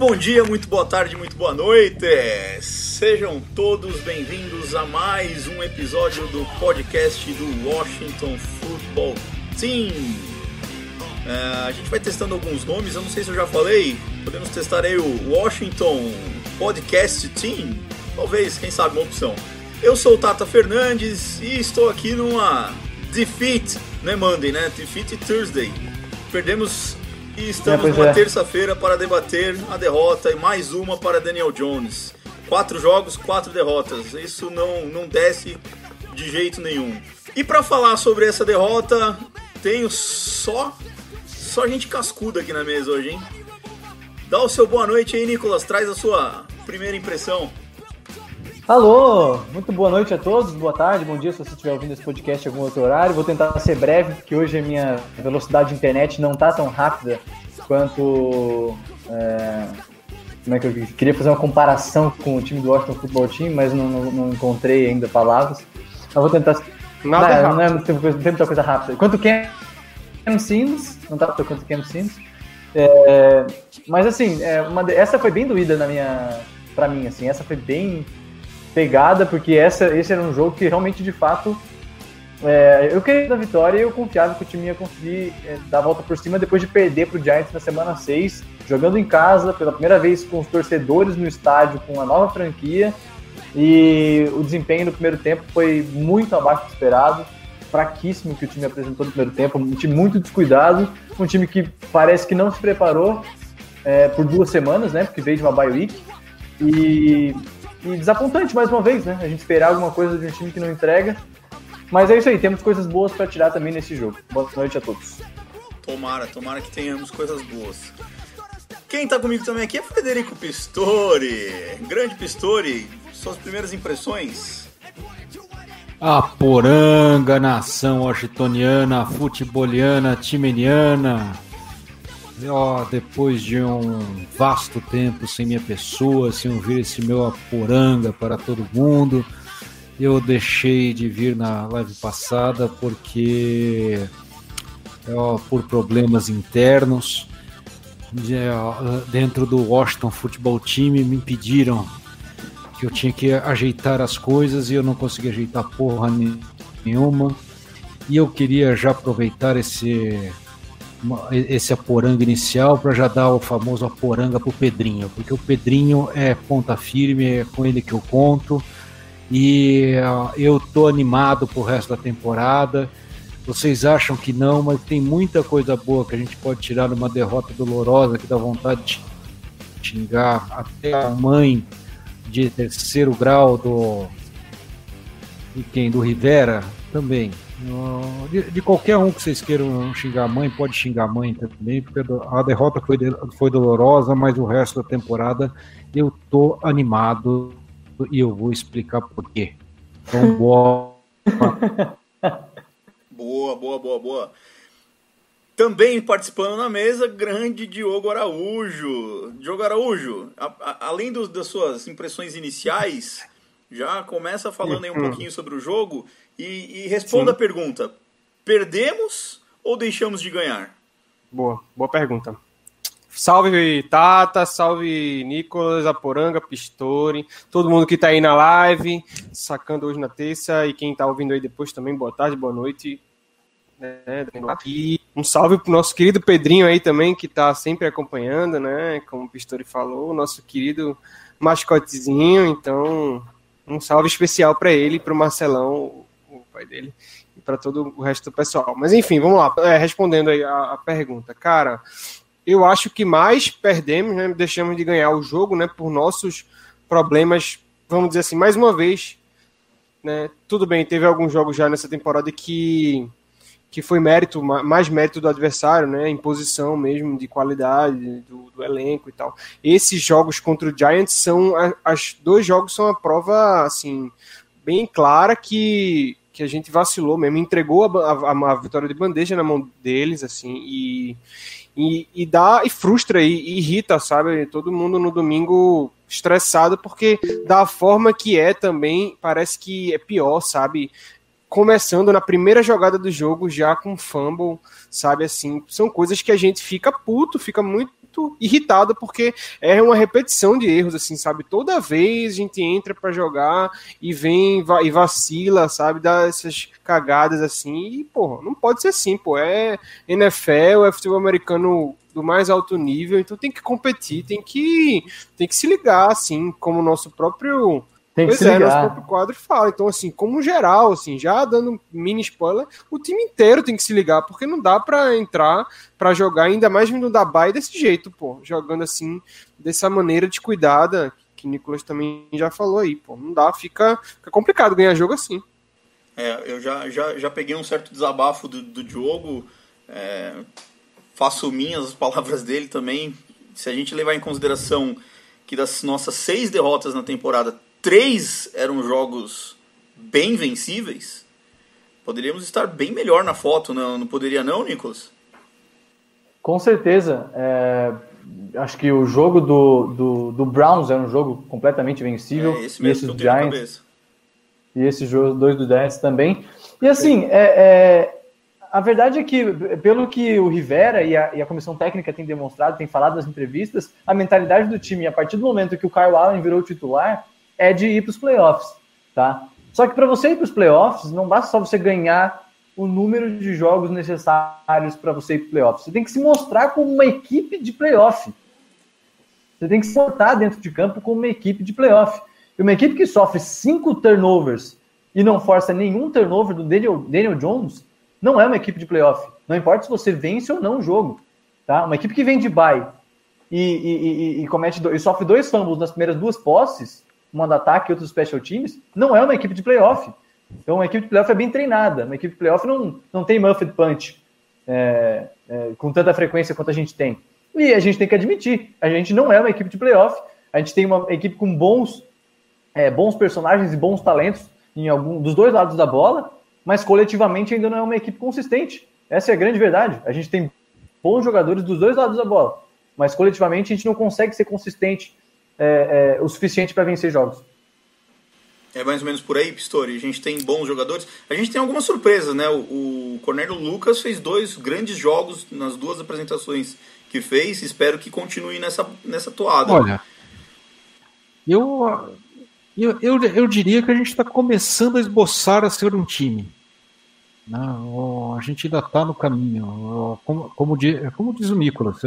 bom dia, muito boa tarde, muito boa noite. Sejam todos bem-vindos a mais um episódio do podcast do Washington Football Team. É, a gente vai testando alguns nomes, eu não sei se eu já falei. Podemos testar aí o Washington Podcast Team. Talvez, quem sabe, uma opção. Eu sou o Tata Fernandes e estou aqui numa Defeat, não é Monday, né? Defeat Thursday. Perdemos e estamos É, numa é. terça-feira para debater a derrota e mais uma para Daniel Jones. Quatro jogos, quatro derrotas. Isso não, não desce de jeito nenhum. E para falar sobre essa derrota, tenho só só gente cascuda aqui na mesa hoje, hein? Dá o seu boa noite aí, Nicolas. Traz a sua primeira impressão. Alô, muito boa noite a todos, boa tarde, bom dia se você estiver ouvindo esse podcast em algum outro horário. Vou tentar ser breve, porque hoje a minha velocidade de internet não tá tão rápida quanto. é, como é que eu queria fazer uma comparação com o time do Washington Football Team, mas não, não- não encontrei ainda palavras. Mas vou tentar. Nada não, rápido. não, é, não tem coisa- muita coisa rápida. Quanto Cam Cam Sims, não tá quanto Cam Sims. É, mas assim, é, uma essa foi bem doída na minha, pra mim, assim, essa foi bem pegada, porque essa, esse era um jogo que realmente, de fato, é, eu queria da vitória e eu confiava que o time ia conseguir é, dar a volta por cima depois de perder pro Giants na semana 6, jogando em casa, pela primeira vez com os torcedores no estádio, com uma nova franquia, e o desempenho no primeiro tempo foi muito abaixo do esperado, fraquíssimo que o time apresentou no primeiro tempo, um time muito descuidado, um time que parece que não se preparou é, por duas semanas, né, porque veio de uma bye week, e, e desapontante mais uma vez, né, a gente esperar alguma coisa de um time que não entrega, mas é isso aí, temos coisas boas para tirar também nesse jogo. Boa noite a todos. Tomara, tomara que tenhamos coisas boas. Quem tá comigo também aqui é Frederico Pistori. Grande Pistori, suas primeiras impressões? A poranga, nação washingtoniana, futeboliana, timeniana. Ó, depois de um vasto tempo sem minha pessoa, sem ouvir esse meu aporanga para todo mundo, eu deixei de vir na live passada porque ó, por problemas internos dentro do Washington Futebol Time me impediram que eu tinha que ajeitar as coisas e eu não consegui ajeitar porra ne- nenhuma. E eu queria já aproveitar esse uma- esse aporanga inicial para já dar o famoso aporanga pro Pedrinho, porque o Pedrinho é ponta firme, é com ele que eu conto. E ó, eu tô animado pro resto da temporada. Vocês acham que não, mas tem muita coisa boa que a gente pode tirar numa derrota dolorosa que dá vontade de xingar até a mãe de terceiro grau do de quem do Rivera também Uh, de, de qualquer um que vocês queiram xingar a mãe pode xingar a mãe também porque a derrota foi, foi dolorosa mas o resto da temporada eu tô animado e eu vou explicar por quê então boa Boa, boa, boa, boa. Também participando na mesa, grande Diogo Araújo. Diogo Araújo, a- a- além dos- das suas impressões iniciais, já começa falando aí um pouquinho sobre o jogo e, e responda a pergunta: perdemos ou deixamos de ganhar? Boa, boa pergunta. Salve Tata, salve Nicolas, Aporanga, Pistori, todo mundo que tá aí na live, sacando hoje na terça, e quem tá ouvindo aí depois também, boa tarde, boa noite. né, E um salve pro nosso querido Pedrinho aí também, que tá sempre acompanhando, né? Como o Pistori falou, o nosso querido mascotezinho, então um salve especial para ele e pro Marcelão, o pai dele, e para todo o resto do pessoal. Mas enfim, vamos lá, é, respondendo aí a, a pergunta. Cara, eu acho que mais perdemos, né? Deixamos de ganhar o jogo, né? Por nossos problemas, vamos dizer assim, mais uma vez, né? Tudo bem, teve alguns jogos já nessa temporada que que foi mérito, mais mérito do adversário, né? Imposição mesmo de qualidade do, do elenco e tal. Esses jogos contra o Giants são as dois jogos são a prova assim bem clara que que a gente vacilou mesmo, entregou a, a, a vitória de bandeja na mão deles assim e e, e dá e frustra e, e irrita, sabe? Todo mundo no domingo estressado porque da forma que é também parece que é pior, sabe? começando na primeira jogada do jogo já com fumble, sabe assim, são coisas que a gente fica puto, fica muito irritado porque é uma repetição de erros assim, sabe? Toda vez a gente entra para jogar e vem e vacila, sabe? Dá essas cagadas assim e, pô, não pode ser assim, pô. É NFL, é futebol americano do mais alto nível, então tem que competir, tem que tem que se ligar assim, como o nosso próprio tem que pois se é, ligar. nosso próprio quadro fala. Então, assim, como geral, assim, já dando mini spoiler, o time inteiro tem que se ligar, porque não dá para entrar para jogar, ainda mais vindo da Bahia desse jeito, pô. Jogando assim, dessa maneira descuidada, que o Nicolas também já falou aí, pô. Não dá, fica, fica complicado ganhar jogo assim. É, eu já, já, já peguei um certo desabafo do, do Diogo, é, faço minhas as palavras dele também. Se a gente levar em consideração que das nossas seis derrotas na temporada, três eram jogos bem vencíveis, poderíamos estar bem melhor na foto, não, não poderia não, Nicolas? Com certeza. É, acho que o jogo do, do, do, Browns é um jogo completamente vencível. É esse mesmo e esses Giants. E esses jogos dois do Giants também. E assim, é, é, a verdade é que, pelo que o Rivera e a, e a, comissão técnica têm demonstrado, têm falado nas entrevistas, a mentalidade do time, a partir do momento que o Kyle Allen virou titular, é de ir para os playoffs, tá? Só que para você ir para os playoffs, não basta só você ganhar o número de jogos necessários para você ir para playoffs. Você tem que se mostrar como uma equipe de playoff. Você tem que se portar dentro de campo como uma equipe de playoff. E uma equipe que sofre cinco turnovers e não força nenhum turnover do Daniel, Daniel Jones não é uma equipe de playoff. Não importa se você vence ou não o jogo. Tá? Uma equipe que vem de bye e, e, e, e comete e sofre dois fumbles nas primeiras duas posses, do ataque e outra dos special teams, não é uma equipe de playoff. Então, uma equipe de playoff é bem treinada. Uma equipe de playoff não, não tem muffed punch é, é, com tanta frequência quanto a gente tem. E a gente tem que admitir, a gente não é uma equipe de playoff. A gente tem uma equipe com bons, é, bons personagens e bons talentos em algum dos dois lados da bola, mas coletivamente ainda não é uma equipe consistente. Essa é a grande verdade. A gente tem bons jogadores dos dois lados da bola, mas coletivamente a gente não consegue ser consistente é, é, o suficiente para vencer jogos. É mais ou menos por aí, Pistori. A gente tem bons jogadores. A gente tem algumas surpresas, né? O, o Cornélio Lucas fez dois grandes jogos nas duas apresentações que fez. Espero que continue nessa, nessa toada. Olha, eu, eu, eu, eu diria que a gente está começando a esboçar a ser um time. Não, a gente ainda está no caminho. Como, como, diz, como diz o Nicolas,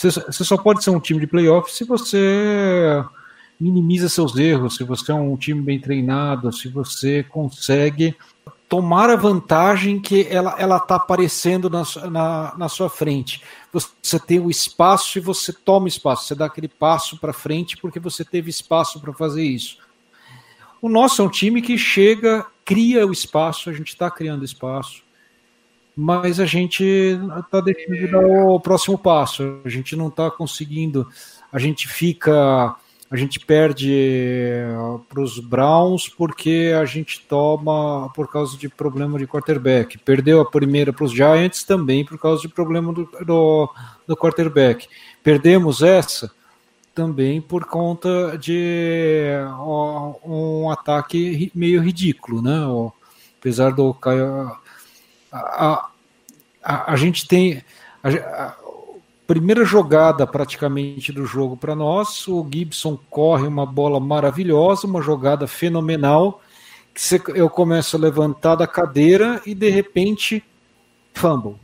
você, você só pode ser um time de playoff se você minimiza seus erros, se você é um time bem treinado, se você consegue tomar a vantagem que ela ela está aparecendo na, na, na, sua frente. Você tem o espaço e você toma espaço, você dá aquele passo para frente porque você teve espaço para fazer isso. O nosso é um time que chega, cria o espaço, a gente está criando espaço mas a gente está deixando de dar o próximo passo. A gente não está conseguindo. A gente fica. A gente perde para os Browns porque a gente toma por causa de problema de quarterback. Perdeu a primeira para os Giants também por causa de problema do, do, do quarterback. Perdemos essa também por conta de ó, um ataque meio ridículo, né? Ó, apesar do Caio a, a gente tem. A, a, primeira jogada praticamente do jogo para nós, o Gibson corre uma bola maravilhosa, uma jogada fenomenal, que você, eu começo a levantar da cadeira e de repente fumble.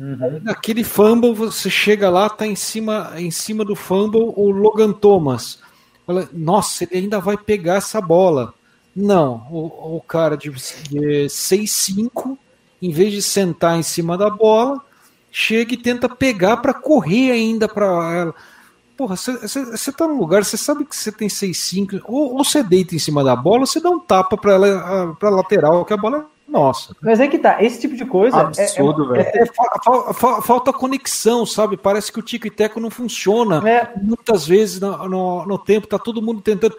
Uhum. Naquele fumble, você chega lá, tá em cima, em cima do fumble o Logan Thomas. Fala, Nossa, ele ainda vai pegar essa bola. Não, o, o cara de, de 6'5 em vez de sentar em cima da bola, chega e tenta pegar para correr ainda para ela. porra, você tá num lugar, você sabe que você tem 6-5, ou você deita em cima da bola, você dá um tapa pra, ela, pra lateral, que a bola é nossa. Mas é que tá, esse tipo de coisa. Absurdo, é, é, velho. É, fa, fa, falta conexão, sabe? Parece que o tico e teco não funciona. É. Muitas vezes no, no, no, tempo tá todo mundo tentando.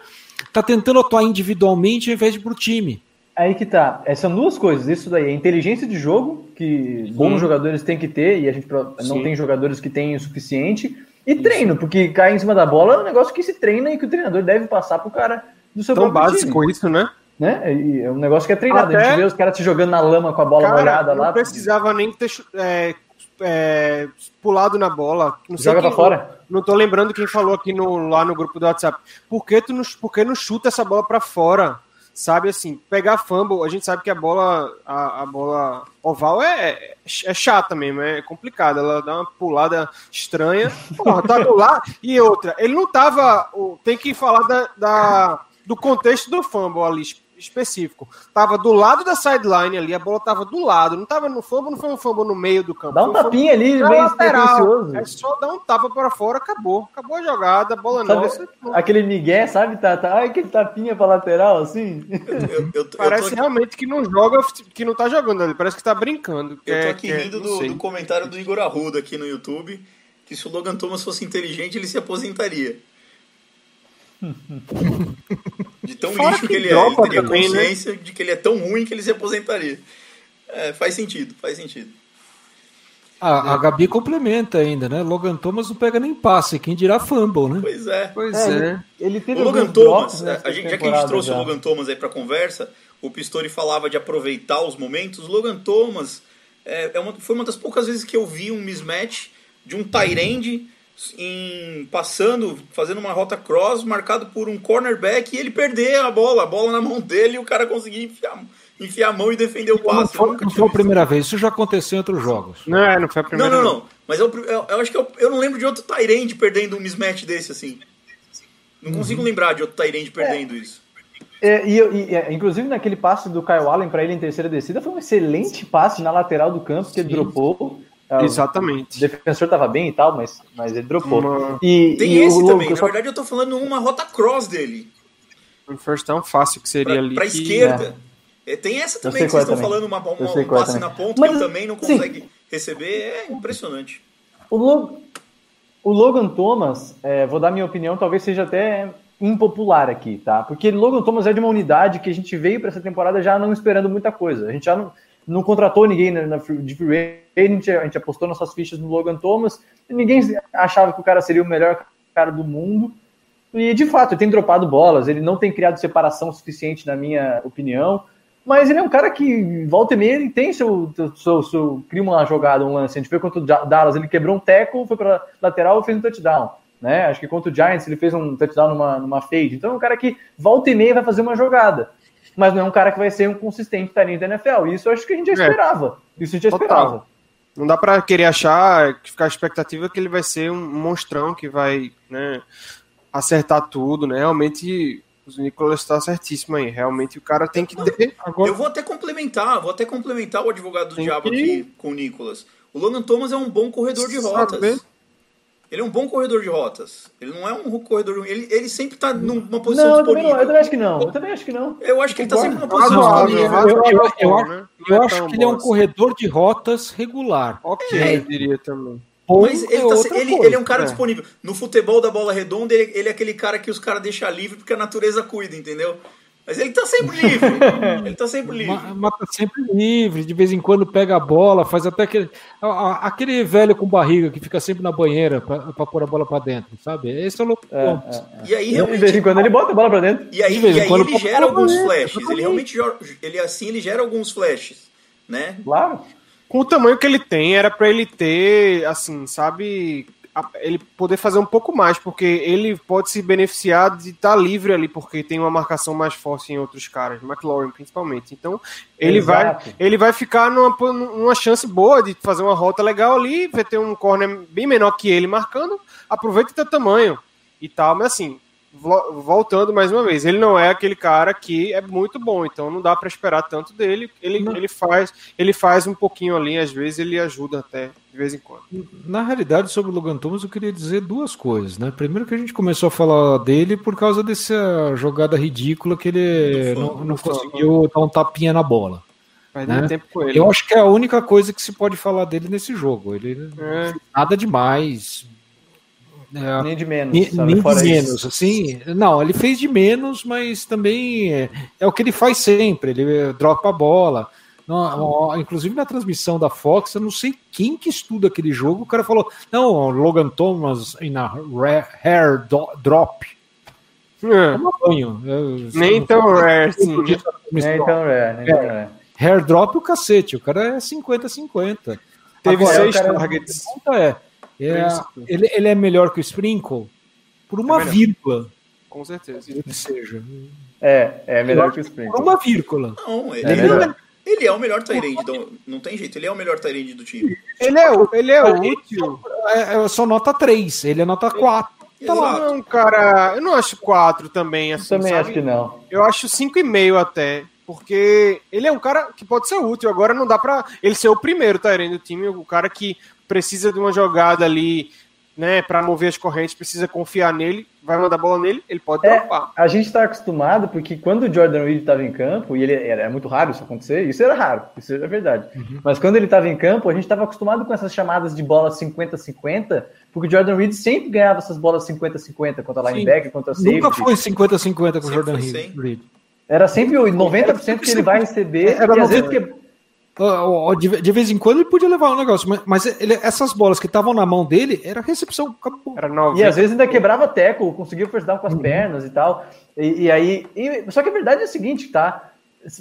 Tá tentando atuar individualmente ao invés de pro time. Aí que tá. É, são duas coisas. Isso daí é inteligência de jogo, que bons hum. jogadores têm que ter, e a gente não Sim. tem jogadores que têm o suficiente. E Isso. treino, porque cair em cima da bola é um negócio que se treina e que o treinador deve passar pro cara do seu Tão básico time. isso, né? né? E é um negócio que é treinado. Até... A gente vê os caras se jogando na lama com a bola cara, molhada lá. Não precisava nem ter é, é, pulado na bola. Não Joga pra fora? Não tô lembrando quem falou aqui no, lá no grupo do WhatsApp. Por que tu não, por que não chuta essa bola para fora? Sabe assim, pegar fumble, a gente sabe que a bola a, a bola oval é, é chata mesmo, é complicada, ela dá uma pulada estranha. Porra, tá do lado. E outra, ele não tava. Tem que falar da, da do contexto do fumble ali específico. Tava do lado da sideline ali, a bola tava do lado, não tava no fumble, não foi um fumble no meio do campo. Dá um tapinha ali, meio lateral. É só dar um tapa para fora, acabou. Acabou a jogada, a bola sabe, nossa. Aquele Miguel, sabe, tá, tá, ai, aquele tapinha para lateral, assim. Eu, eu, parece realmente que não joga, que não tá jogando ali, parece que tá brincando. eu tô é, aqui rindo é, do, do comentário do Igor Arruda aqui no YouTube, que se o Logan Thomas fosse inteligente, ele se aposentaria. De tão Fora lixo que, que ele é, ele teria também, né? consciência né? de que ele é tão ruim que ele se aposentaria. É, faz sentido, faz sentido. a Gabi complementa ainda, né? Logan Thomas não pega nem passe, quem dirá fumble, né? Pois é. Pois é. é. Ele teve o Logan Thomas, a gente, já que a gente trouxe já. o Logan Thomas aí pra conversa, o Pistori falava de aproveitar os momentos. O Logan Thomas é, é uma, foi uma das poucas vezes que eu vi um mismatch de um Tyrande em passando, fazendo uma rota cross, marcado por um cornerback e ele perder a bola, a bola na mão dele e o cara conseguir enfiar, enfiar a mão e defender o passe. Não foi, não foi a primeira vez, isso já aconteceu em outros jogos. Não, é, não foi a primeira Não, não, não. Mas eu, eu, eu acho que eu, eu não lembro de outro Tyrande perdendo um mismatch desse assim. Não uhum. consigo lembrar de outro Tyrande perdendo é. isso. É, e, e, é, inclusive naquele passe do Kyle Allen para ele em terceira descida foi um excelente passe na lateral do campo que ele dropou é, Exatamente. O defensor estava bem e tal, mas, mas ele dropou. Uma... E, Tem e esse também. Só... Na verdade, eu tô falando uma rota cross dele. Um first down fácil que seria pra, ali. Pra que... esquerda. É. Tem essa também que vocês estão falando, uma, uma, um passe também. na ponta mas, que ele também não consegue sim. receber. É impressionante. O, Log... o Logan Thomas, é, vou dar minha opinião, talvez seja até impopular aqui, tá? Porque Logan Thomas é de uma unidade que a gente veio para essa temporada já não esperando muita coisa. A gente já não não contratou ninguém na, na de free a gente, a gente apostou nossas fichas no Logan Thomas, ninguém achava que o cara seria o melhor cara do mundo, e de fato, ele tem dropado bolas, ele não tem criado separação suficiente, na minha opinião, mas ele é um cara que volta e meia, ele tem seu, seu, seu cria uma jogada, um lance, a gente vê contra o Dallas, ele quebrou um tackle, foi para lateral e fez um touchdown, né, acho que contra o Giants ele fez um touchdown numa, numa fade, então é um cara que volta e meia vai fazer uma jogada, mas não é um cara que vai ser um consistente talento da NFL. Isso eu acho que a gente já é. esperava. Isso a gente já Total. Não dá para querer achar, ficar a expectativa que ele vai ser um monstrão que vai né, acertar tudo, né? Realmente o Nicolas está certíssimo aí. Realmente o cara tem que ter. Agora... Eu vou até complementar, vou até complementar o advogado do tem diabo que... aqui com o Nicolas. O Logan Thomas é um bom corredor de rotas. Saber. Ele é um bom corredor de rotas. Ele não é um corredor. Ele, ele sempre tá numa posição não, disponível. Não, eu também acho que não. Eu também acho que não. Eu acho que ele tá sempre numa posição ah, disponível. Eu, eu, eu, eu, eu acho que ele é um corredor de rotas regular. Ok, é. eu diria também. Mas ele, é tá, ele, ele, é um cara é. disponível. No futebol da bola redonda, ele, ele é aquele cara que os caras deixam livre porque a natureza cuida, entendeu? Mas ele tá sempre livre. ele tá sempre livre. Tá sempre livre. De vez em quando pega a bola, faz até aquele. Aquele velho com barriga que fica sempre na banheira para pôr a bola para dentro, sabe? Esse é o louco. É, é, é. E aí, realmente, de vez em quando ele bota a bola para dentro. E aí, e aí ele gera alguns flashes. Ele realmente ele assim ele gera alguns flashes, né? Claro. Com o tamanho que ele tem, era para ele ter, assim, sabe, ele poder fazer um pouco mais, porque ele pode se beneficiar de estar tá livre ali, porque tem uma marcação mais forte em outros caras, McLaurin principalmente. Então, ele vai ele vai ficar numa, numa chance boa de fazer uma rota legal ali, vai ter um corner bem menor que ele marcando, aproveita o teu tamanho e tal, mas assim, voltando mais uma vez, ele não é aquele cara que é muito bom, então não dá para esperar tanto dele. Ele, ele faz, ele faz um pouquinho ali, às vezes ele ajuda até de vez em quando. Na realidade, sobre o Logan Thomas, eu queria dizer duas coisas, né? Primeiro que a gente começou a falar dele por causa dessa jogada ridícula que ele não, não fumble. conseguiu dar um tapinha na bola. Né? Eu acho que é a única coisa que se pode falar dele nesse jogo. Ele não É. nada demais. É, Nem de menos. nem sabe? nem Fora de isso. menos, assim. Não, ele fez de menos, mas também é, é o que ele faz sempre. Ele eh, dropa a bola. Não, inclusive na transmissão da Fox, eu não sei quem que estuda aquele jogo. O cara falou: não, Logan Thomas in a hair do- drop. É. Toma banho. Eu- Nem não tão rare, Nem tão rare, nem tão rare. Hair drop o cacete. O cara é 50-50. Teve Agora, seis o cara- targets. É, é, ele, ele é melhor que o Sprinkle? Por uma É vírgula. Com certeza. Que seja. É, é melhor que o Spring. Por uma vírgula. Não, ele É é, ele é o melhor Tyrande, do, não tem jeito, ele é o melhor Tyrande do time. Ele é, o- ele é útil. É, é só nota 3, ele é nota 4. Tá. Não, cara, eu não acho 4 também, assim, Também sabe? acho que não. Eu acho 5,5 até. Porque ele é um cara que pode ser útil. Agora não dá pra ele ser o primeiro Tyrene do time, o cara que precisa de uma jogada ali, né, pra mover as correntes, precisa confiar nele, vai mandar a bola nele, ele pode É, dropar. a gente tá acostumado porque quando o Jordan Reed estava em campo, e ele era é muito raro isso acontecer, isso era raro, isso é verdade. Mas quando ele estava em campo, a gente estava acostumado com essas chamadas de bola 50-50, porque o Jordan Reed sempre ganhava essas bolas 50-50 contra Sim. linebacker, contra safety. Nunca foi 50-50 com o Jordan Reed. 100. Reed. Era sempre o 90% que ele vai receber, Era e às vezes 90. que Ó, ó, De, de vez em quando ele podia levar um negócio, mas, mas ele- essas bolas que estavam na mão dele era recepção. Acabou. Era 9. E às vezes ainda quebrava teco, conseguia first down com as pernas e tal. E, e aí. e- só que a verdade é a seguinte, tá?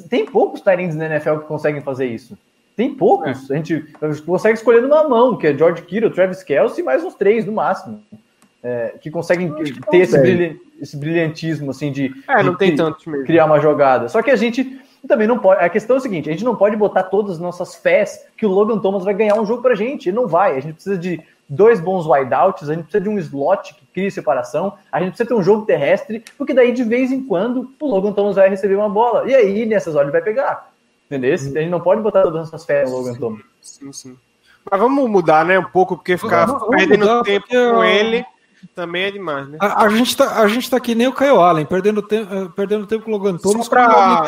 Tem poucos Tyrants na NFL que conseguem fazer isso. Tem poucos. A gente consegue escolher numa mão, que é George Kittle, Travis Kelsey mais uns três no máximo. É, que conseguem ter esse, tem. brilha- esse brilhantismo, assim, de, É, não de mesmo. criar uma jogada. Só que a gente também não pode. A questão é a seguinte: a gente não pode botar todas as nossas fés que o Logan Thomas vai ganhar um jogo pra gente. Ele não vai. A gente precisa de dois bons wideouts, a gente precisa de um slot que crie separação, a gente precisa ter um jogo terrestre, porque daí de vez em quando o Logan Thomas vai receber uma bola. E aí, nessas horas, ele vai pegar. Entendeu? A gente não pode botar todas as nossas fés no Logan Thomas. Sim, sim. Mas vamos mudar, né, um pouco, porque ficar Vamos- vamos perdendo mudar, tempo porque com ele também é demais, né? A, a gente tá, a gente tá que nem o Kyle Allen, perdendo, tempo perdendo tempo com o Logan Thomas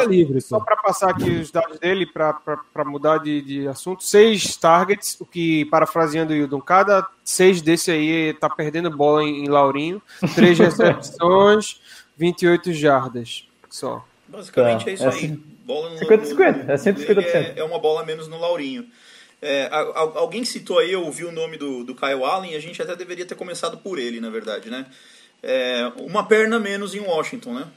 livre. Só para passar aqui os dados dele, para mudar de, de assunto, seis targets, o que, parafraseando o Hildon, cada seis desse aí tá perdendo bola em, em Laurinho, três recepções, 28 jardas só. Basicamente Tá, é isso é aí. assim, Bola no, 50-50, é sempre ele 50%. É, é uma bola menos no Laurinho. É, alguém citou aí, eu ouvi o nome do, do Kyle Allen, a gente até deveria ter começado por ele, na verdade, né? É, uma perna menos em Washington, né?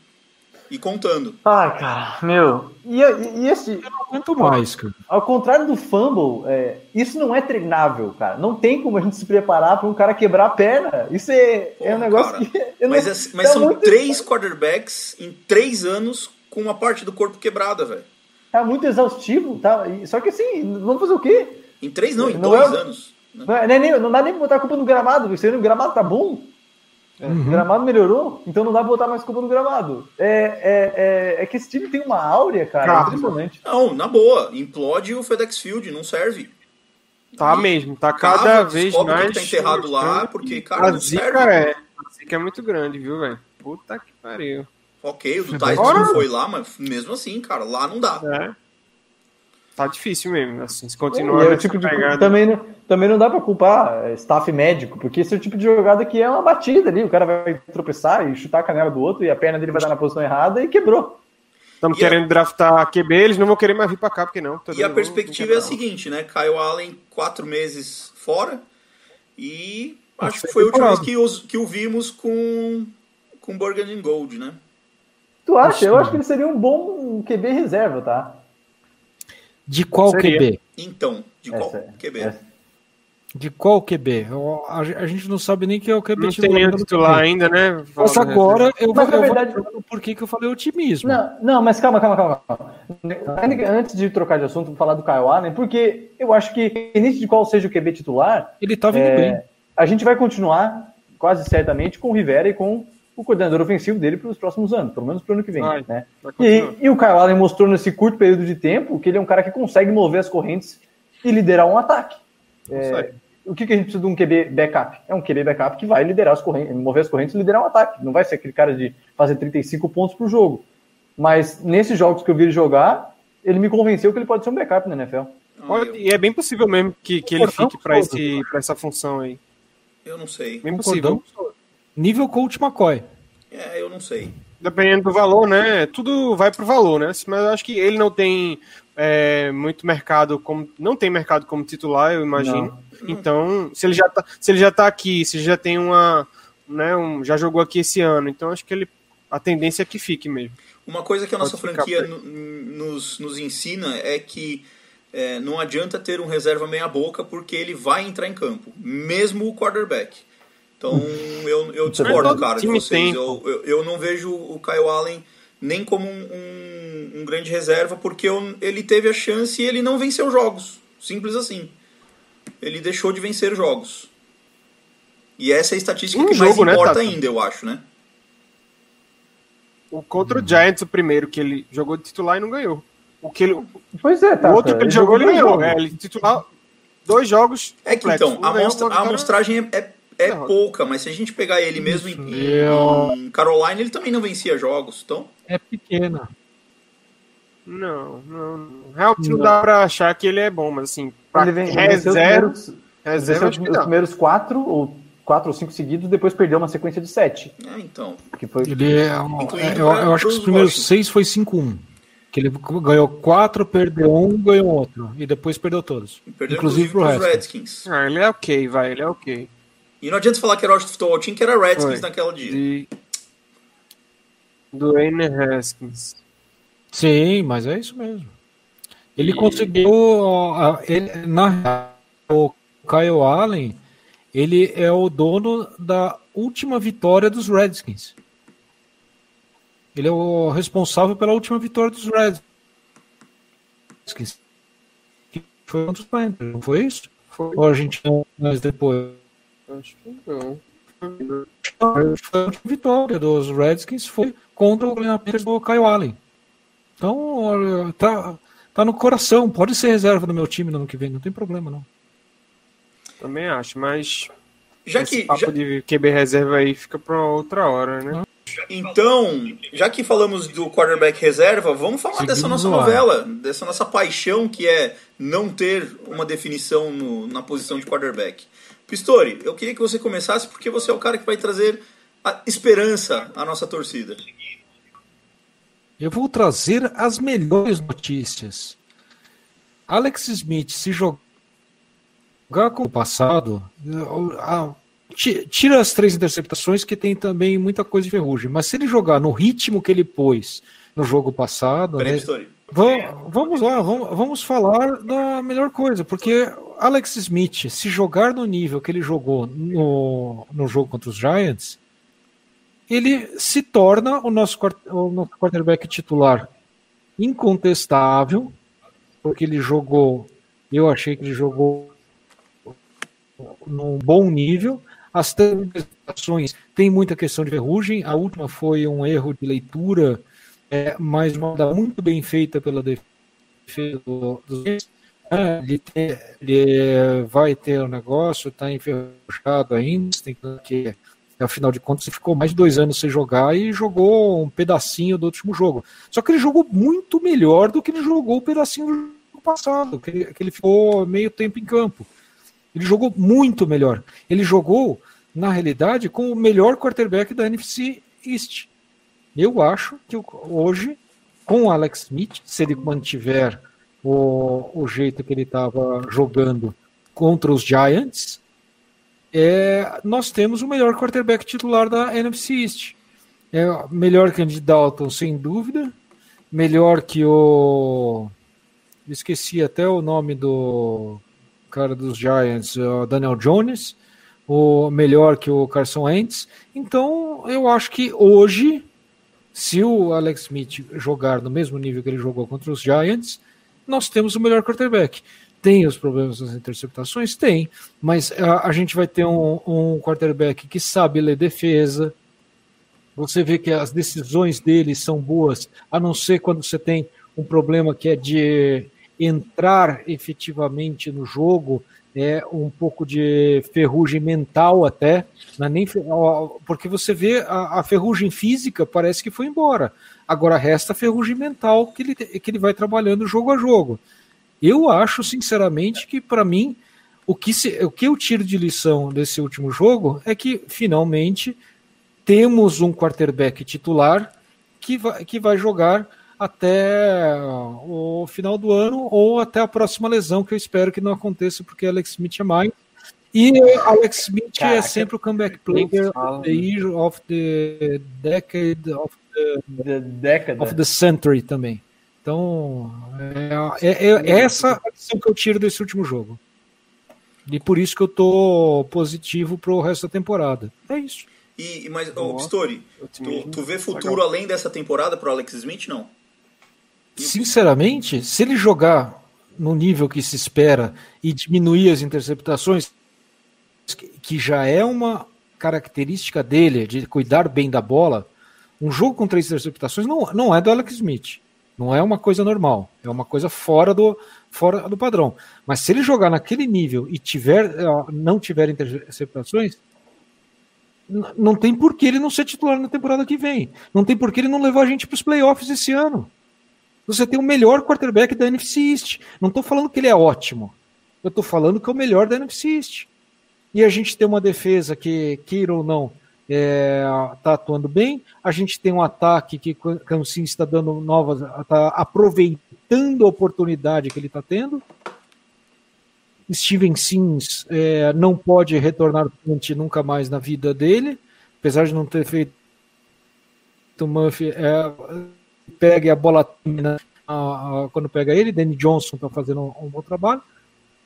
E contando. Ai, cara, meu. E, e esse, Quanto mais, cara. Ao contrário do fumble, é, isso não é treinável, cara. Não tem como a gente se preparar para um cara quebrar a perna. Isso é, é um negócio cara. que. Mas, não- é- mas tá são muito- três quarterbacks em três anos com uma parte do corpo quebrada, velho. Tá muito exaustivo, tá? E- Só que assim, vamos fazer o quê? Em três não, em Não dois é- anos. né? Não, é nem- não dá nem pra botar a culpa no gramado. Aí no gramado tá bom. É, O gramado melhorou, então não dá pra botar mais culpa no gramado. É, é, é, é que esse time tem uma áurea, cara, Cara. impressionante. Não, na boa. Implode o FedEx Field, não serve. Tá E mesmo, tá cava, cada vez mais. que tá enterrado lá, porque, que cara, a não zica serve. é. A zica é muito grande, viu, velho? Puta que pariu. Ok, o do Titans não foi lá, mas mesmo assim, cara, lá não dá. É. Tá difícil mesmo, assim, se continuar é tipo de pegada. também não, também não dá pra culpar é, staff médico, porque esse é o tipo de jogada que é uma batida ali, o cara vai tropeçar e chutar a canela do outro e a perna dele vai dar na posição errada e quebrou. Estamos E a- querendo draftar QB, eles não vão querer mais vir pra cá, porque não. tá E a perspectiva é a seguinte, né? Kyle Allen, quatro meses fora. E acho que foi a última vez que, os, que o vimos com, com Burgundy Gold, né? Tu acha? Eu acho que ele seria um bom QB reserva, tá? De qual Seria. QB? Então, de qual Essa- QB? essa- De qual QB? Eu- A, a gente não sabe nem quem é o QB Não tem titular ainda, né? Mas agora eu vou, Mas, eu vou verdade- o porquê que eu falei otimismo. Não, não, mas calma, calma, calma. calma. Antes de trocar de assunto, vou falar do Kyle Allen, porque eu acho que, independente de qual seja o QB titular, Ele tá vindo É, bem. a gente vai continuar, quase certamente, com o Rivera e com o coordenador ofensivo dele para os próximos anos, pelo menos para o ano que vem. Vai, né? E, e o Kyle Allen mostrou nesse curto período de tempo que ele é um cara que consegue mover as correntes e liderar um ataque. Consegue. O que, que a gente precisa de um QB backup? É um QB backup que vai liderar as correntes, mover as correntes e liderar um ataque. Não vai ser aquele cara de fazer 35 pontos por jogo. Mas nesses jogos que eu vi ele jogar, ele me convenceu que ele pode ser um backup na NFL. E é bem possível mesmo que, que ele fique para essa função aí. eu não sei. Bem possível. Nível coach McCoy. É, eu não sei. Dependendo do valor, né? Tudo vai pro valor, né? Mas eu acho que ele não tem é, muito mercado como. Não tem mercado como titular, eu imagino. Então, se ele já tá, se ele já tá aqui, se ele já tem uma. Né, um, já jogou aqui esse ano, então acho que ele. A tendência é que fique mesmo. Uma coisa que a nossa Pode franquia nos, nos ensina é que é, não adianta ter um reserva meia boca porque ele vai entrar em campo, mesmo o quarterback. Então eu, eu discordo, cara, de time vocês. tem. Eu, eu, eu não vejo o Kyle Allen nem como um, um- um grande reserva porque eu- ele teve a chance e ele não venceu jogos. Simples assim. Ele deixou de vencer jogos. E essa é a estatística Um que mais jogo, né, importa Tata? ainda, eu acho, né? O contra o Giants, o primeiro que ele jogou de titular e não ganhou. O, que ele, o Pois é, tá. outro que ele jogou, ele dois ganhou. É, ele titular dois jogos. É que então, Um a, o a amostragem é, é, é Derrota. pouca, mas se a gente pegar ele mesmo em, em- em Carolina, ele também não vencia jogos. Então, É pequena. Não, não, não. Realmente não, Não. dá pra achar que ele é bom, mas assim, pra Ele vem, ele venceu os reserva, primeiros, ele reserva que os primeiros quatro ou quatro ou cinco seguidos, depois perdeu uma sequência de sete. é, então. Que foi Ele é, um- é, eu, eu acho que os primeiros Washington. seis foi 5-1. Que ele ganhou quatro, perdeu um, ganhou outro. E depois perdeu todos. Perdeu Inclusive pro pros Redskins. Redskins. Ah, ele é ok, vai, ele é ok. E não adianta falar que era Washington Football Team, que era Redskins Foi. naquela dia. De... Do N. Haskins. Sim, mas é isso mesmo. Ele conseguiu. ó, a- ele- na real, o Kyle Allen, ele é o dono da última vitória dos Redskins. Ele é o responsável pela última vitória dos Redskins. Que foi contra os Panthers, não foi isso? Foi. Ou a gente não mais depois? Acho que não. A vitória dos Redskins foi contra o Panthers do Kyle Allen. Então, olha, tá, tá no coração. Pode ser reserva do meu time no ano que vem, não tem problema, não. Também acho, mas Já esse que, papo já- de QB reserva aí fica pra outra hora, né? então, já que falamos do quarterback reserva, vamos falar Seguimos dessa nossa novela, dessa nossa paixão que é não ter uma definição no- na posição de quarterback. Pistori, eu queria que você começasse porque você é o cara que vai trazer a esperança à nossa torcida. Eu vou trazer as melhores notícias. Alex Smith, se jogar como o passado, tira as três interceptações, que tem também muita coisa de ferrugem. Mas se ele jogar no ritmo que ele pôs no jogo passado, Peraí, né, Pistori. Va- Vamos lá, vamos, vamos falar da melhor coisa, porque Alex Smith, se jogar no nível que ele jogou no, no jogo contra os Giants, ele se torna o nosso, o nosso quarterback titular incontestável, porque ele jogou, eu achei que ele jogou num bom nível. As transmissões tem muita questão de ferrugem, a última foi um erro de leitura é, mas uma muito bem feita pela defesa do- dos ele, tem- ele vai ter o negócio, está enferrujado ainda, tem que, afinal de contas, ele ficou mais de dois anos sem jogar e jogou um pedacinho do último jogo. Só que ele jogou muito melhor do que ele jogou o pedacinho do jogo passado, que ele, que ele ficou meio tempo em campo. Ele jogou muito melhor. Ele jogou, na realidade, com o melhor quarterback da NFC East. Eu acho que hoje, com o Alex Smith, se ele mantiver o, o jeito que ele estava jogando contra os Giants, é, nós temos o melhor quarterback titular da NFC East. É melhor que Andy Dalton, sem dúvida. Melhor que o. Esqueci até o nome do cara dos Giants, o Daniel Jones. O melhor que o Carson Wentz. Então, eu acho que hoje se o Alex Smith jogar no mesmo nível que ele jogou contra os Giants, nós temos o melhor quarterback. Tem os problemas das interceptações? Tem, mas a, a gente vai ter um, um quarterback que sabe ler defesa, Você vê que as decisões dele são boas, a não ser quando você tem um problema que é de entrar efetivamente no jogo, é um pouco de ferrugem mental até, é nem, porque você vê a, a, ferrugem física parece que foi embora. Agora resta a ferrugem mental que ele, que ele vai trabalhando jogo a jogo. Eu acho, sinceramente, que para mim o que, se, o que eu tiro de lição desse último jogo é que finalmente temos um quarterback titular que vai, que vai jogar até o final do ano ou até a próxima lesão, que eu espero que não aconteça, porque Alex Smith é mais. E Alex Smith é Caraca, é sempre o comeback player of the year, of the decade, of the, decade. of the century também. Então, é, é, é essa a lição que eu tiro desse último jogo. E por isso que eu tô positivo pro resto da temporada. É isso. E, mas, ô, oh, Pistori, tu, tu vê futuro legal. além dessa temporada pro Alex Smith, não? Sinceramente, se ele jogar no nível que se espera e diminuir as interceptações, que já é uma característica dele, de cuidar bem da bola, um jogo com três interceptações não, não é do Alex Smith. Não é uma coisa normal, é uma coisa fora do, fora do padrão. Mas se ele jogar naquele nível e tiver, não tiver interceptações, não tem por que ele não ser titular na temporada que vem. Não tem por que ele não levar a gente para os playoffs esse ano. Você tem o melhor quarterback da NFC East. Não estou falando que ele é ótimo. Eu estou falando que é o melhor da NFC East. E a gente tem uma defesa que, queira ou não, está é, tá atuando bem. A gente tem um ataque que Cancin está dando novas, está aproveitando a oportunidade que ele está tendo. Steven Sims é, não pode retornar punch nunca mais na vida dele, apesar de não ter feito o Murphy. É, a bola termina quando pega ele, Danny Johnson está fazendo um, um, bom trabalho,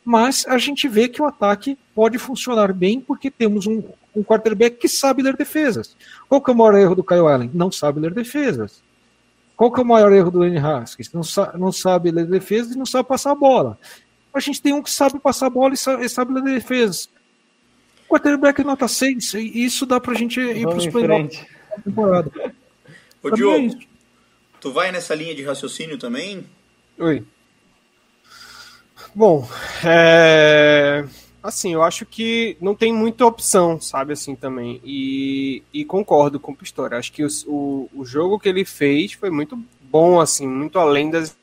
mas a gente vê que o ataque pode funcionar bem porque temos um, um quarterback que sabe ler defesas. Qual que é o maior erro do Kyle Allen? Não sabe ler defesas. Qual que é o maior erro do Lenny Haskins? Não, sa não sabe ler defesas e não sabe passar a bola. A gente tem um que sabe passar a bola e sabe, e sabe ler defesas. Quarterback nota 6, e isso dá pra gente ir para os playoffs temporada. Ô, Diogo, é Tu vai nessa linha de raciocínio também? Oi. Bom, é... assim, eu acho que não tem muita opção, sabe, assim, também. E, e concordo com o Pistori. Acho que o, o, o jogo que ele fez foi muito bom, assim, muito além das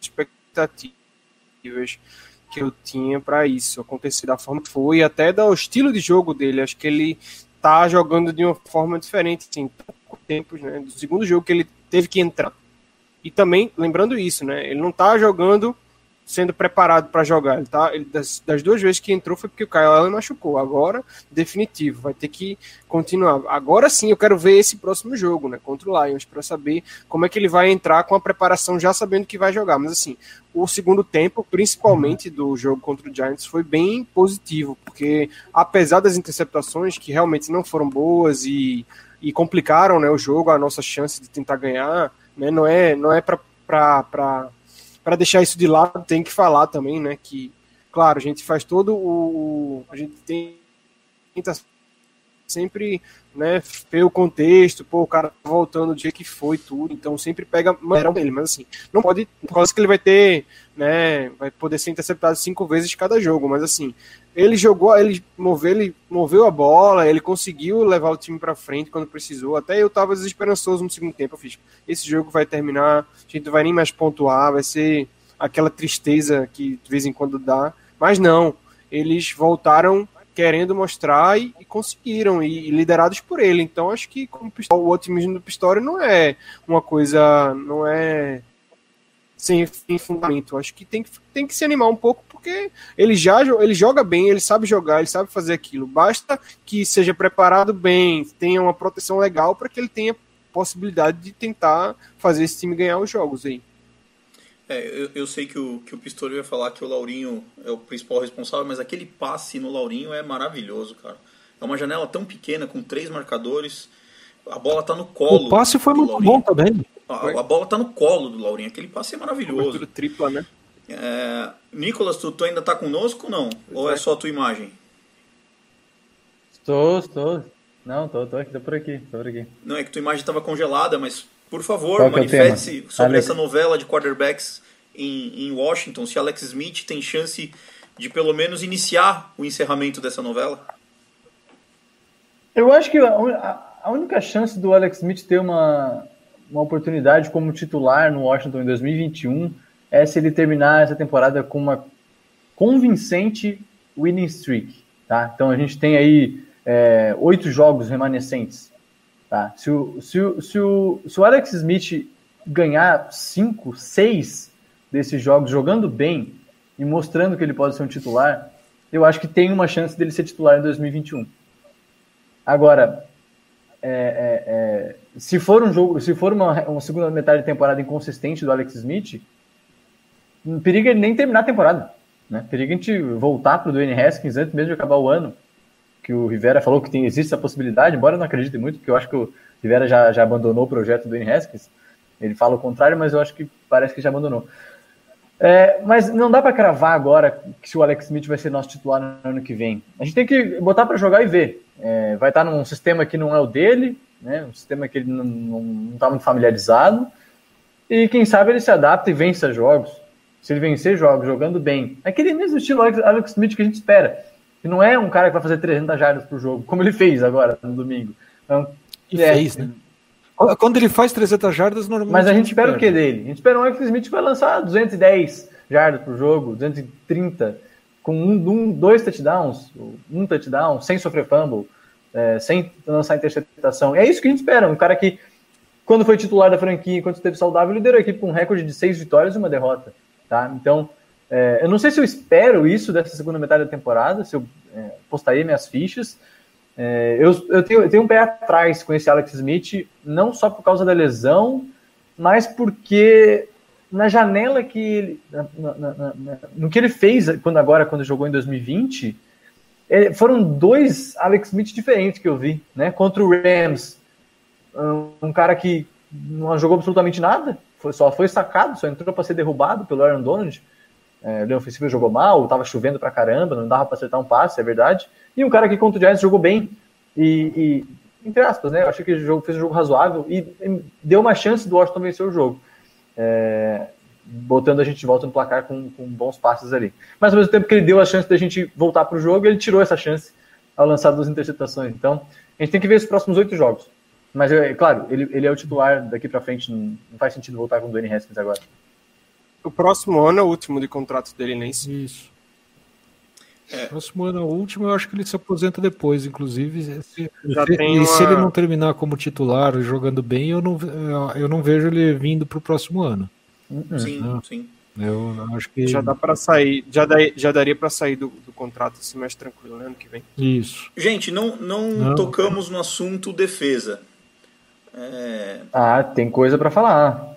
expectativas que eu tinha para isso acontecer da forma que foi, até do estilo de jogo dele. Acho que ele tá jogando de uma forma diferente, assim, tempos, né? Do segundo jogo que ele teve que entrar. E também, lembrando isso, né? Ele não tá jogando sendo preparado para jogar. Ele tá, ele, das, das, duas vezes que entrou foi porque o Kyle Allen machucou. Agora, definitivo, vai ter que continuar. Agora sim, eu quero ver esse próximo jogo, né, contra o Lions, para saber como é que ele vai entrar com a preparação já sabendo que vai jogar. Mas assim, o segundo tempo, principalmente do jogo contra o Giants, foi bem positivo, porque apesar das interceptações que realmente não foram boas e e complicaram né, o jogo, a nossa chance de tentar ganhar. Né, não é, não é para deixar isso de lado, tem que falar também, né? Que, claro, a gente faz todo o. A gente tenta sempre né, ver o contexto, pô, o cara voltando do dia que foi tudo, então sempre pega maneira dele, mas assim, não pode, por causa que ele vai ter, né, vai poder ser interceptado cinco vezes cada jogo, mas assim, ele jogou, ele moveu, ele moveu a bola, ele conseguiu levar o time para frente quando precisou. Até eu tava desesperançoso no segundo tempo. Eu fiz, esse jogo vai terminar, a gente não vai nem mais pontuar, vai ser aquela tristeza que de vez em quando dá. Mas não, eles voltaram querendo mostrar e, e conseguiram, e, e, liderados por ele. Então acho que o otimismo do Pistori não é uma coisa, não é sem, sem fundamento. Acho que tem, que tem que se animar um pouco porque ele já ele joga bem, ele sabe jogar, ele sabe fazer aquilo. Basta que seja preparado bem, tenha uma proteção legal para que ele tenha possibilidade de tentar fazer esse time ganhar os jogos aí. É, eu, eu sei que o, que o Pistori vai falar que o Laurinho é o principal responsável, mas aquele passe no Laurinho é maravilhoso, cara. É uma janela tão pequena, com três marcadores. A bola tá no colo. O passe foi muito Laurinho. bom também. A, a, bola tá no colo do Laurinho. Aquele passe é maravilhoso. tripla, né? É, Nicolas, tu, tu, ainda tá conosco ou não? Ou é. é só a tua imagem? Estou, estou. Não, tô, tô aqui, tô por aqui, tô por aqui. Não, é que tua imagem estava congelada, mas por favor, é manifeste-se sobre Alex. essa novela de quarterbacks em, em Washington, se Alex Smith tem chance de pelo menos iniciar o encerramento dessa novela. Eu acho que a- a única chance do Alex Smith ter uma, uma oportunidade como titular no Washington em 2021 é se ele terminar essa temporada com uma convincente winning streak. Tá? Então a gente tem aí é, oito jogos remanescentes. Tá? Se, o, se, o, se, o, se o Alex Smith ganhar cinco, seis desses jogos jogando bem e mostrando que ele pode ser um titular, eu acho que tem uma chance dele ser titular em 2021. Agora, é, é, é, se for um jogo, se for uma, uma segunda metade de temporada inconsistente do Alex Smith, periga ele nem terminar a temporada. Né? Periga a gente voltar para o Dwayne Haskins antes mesmo de acabar o ano. Que o Rivera falou que tem, existe essa possibilidade, embora eu não acredite muito, porque eu acho que o Rivera já, já abandonou o projeto do Dwayne Haskins. Ele fala o contrário, mas eu acho que parece que já abandonou. É, mas não dá para cravar agora que se o Alex Smith vai ser nosso titular no ano que vem. A gente tem que botar para jogar e ver. É, vai estar num sistema que não é o dele, né? um sistema que ele não está muito familiarizado. E quem sabe ele se adapta e vença jogos. Se ele vencer jogos jogando bem. É aquele mesmo estilo Alex, Alex Smith que a gente espera. Que não é um cara que vai fazer 300 jardas por jogo, como ele fez agora no domingo. Então, E é, fez, né? Quando ele faz 300 jardas, normalmente. mas a gente espera o perde. que dele? A gente espera um Alex Smith que vai lançar 210 jardas por jogo, 230, com um, um, dois touchdowns, um touchdown, sem sofrer fumble, é, sem lançar interceptação. É isso que a gente espera. Um cara que, quando foi titular da franquia, enquanto esteve saudável, liderou a equipe com um recorde de seis vitórias e uma derrota. Tá? Então, é, eu não sei se eu espero isso dessa segunda metade da temporada, se eu é, postaria minhas fichas. É, eu, eu, tenho, eu tenho um pé atrás com esse Alex Smith, não só por causa da lesão, mas porque na janela que ele, na, na, na, no que ele fez quando agora quando jogou em 2020, é, foram dois Alex Smith diferentes que eu vi, né? Contra o Rams, um, um cara que não jogou absolutamente nada, foi, só foi sacado, só entrou para ser derrubado pelo Aaron Donald. É, o ofensivo jogou mal, estava chovendo pra caramba, não dava para acertar um passe, é verdade. E um cara que contra o Giants jogou bem e, e entre aspas, né? Eu achei que o jogo fez um jogo razoável e, e deu uma chance do Washington vencer o jogo. É, botando a gente de volta no placar com, com, bons passes ali. Mas ao mesmo tempo que ele deu a chance da gente voltar para o jogo, ele tirou essa chance ao lançar duas interceptações. Então, a gente tem que ver os próximos oito jogos. Mas, é, claro, ele, ele é o titular daqui para frente, não, não, faz sentido voltar com o Dwayne Haskins agora. O próximo ano é o último de contrato dele, nem isso. Isso. É. Próximo ano é o último, eu acho que ele se aposenta depois, inclusive. Se, se, e uma... se ele não terminar como titular jogando bem, eu não, eu não vejo ele vindo para o próximo ano. Sim, Ah. sim. Eu acho que. Já dá para sair, já, dá, já daria para sair do, do, contrato assim mais tranquilo, né? Ano que vem. Isso. Gente, não, não, não. tocamos no assunto defesa. É... Ah, tem coisa para falar.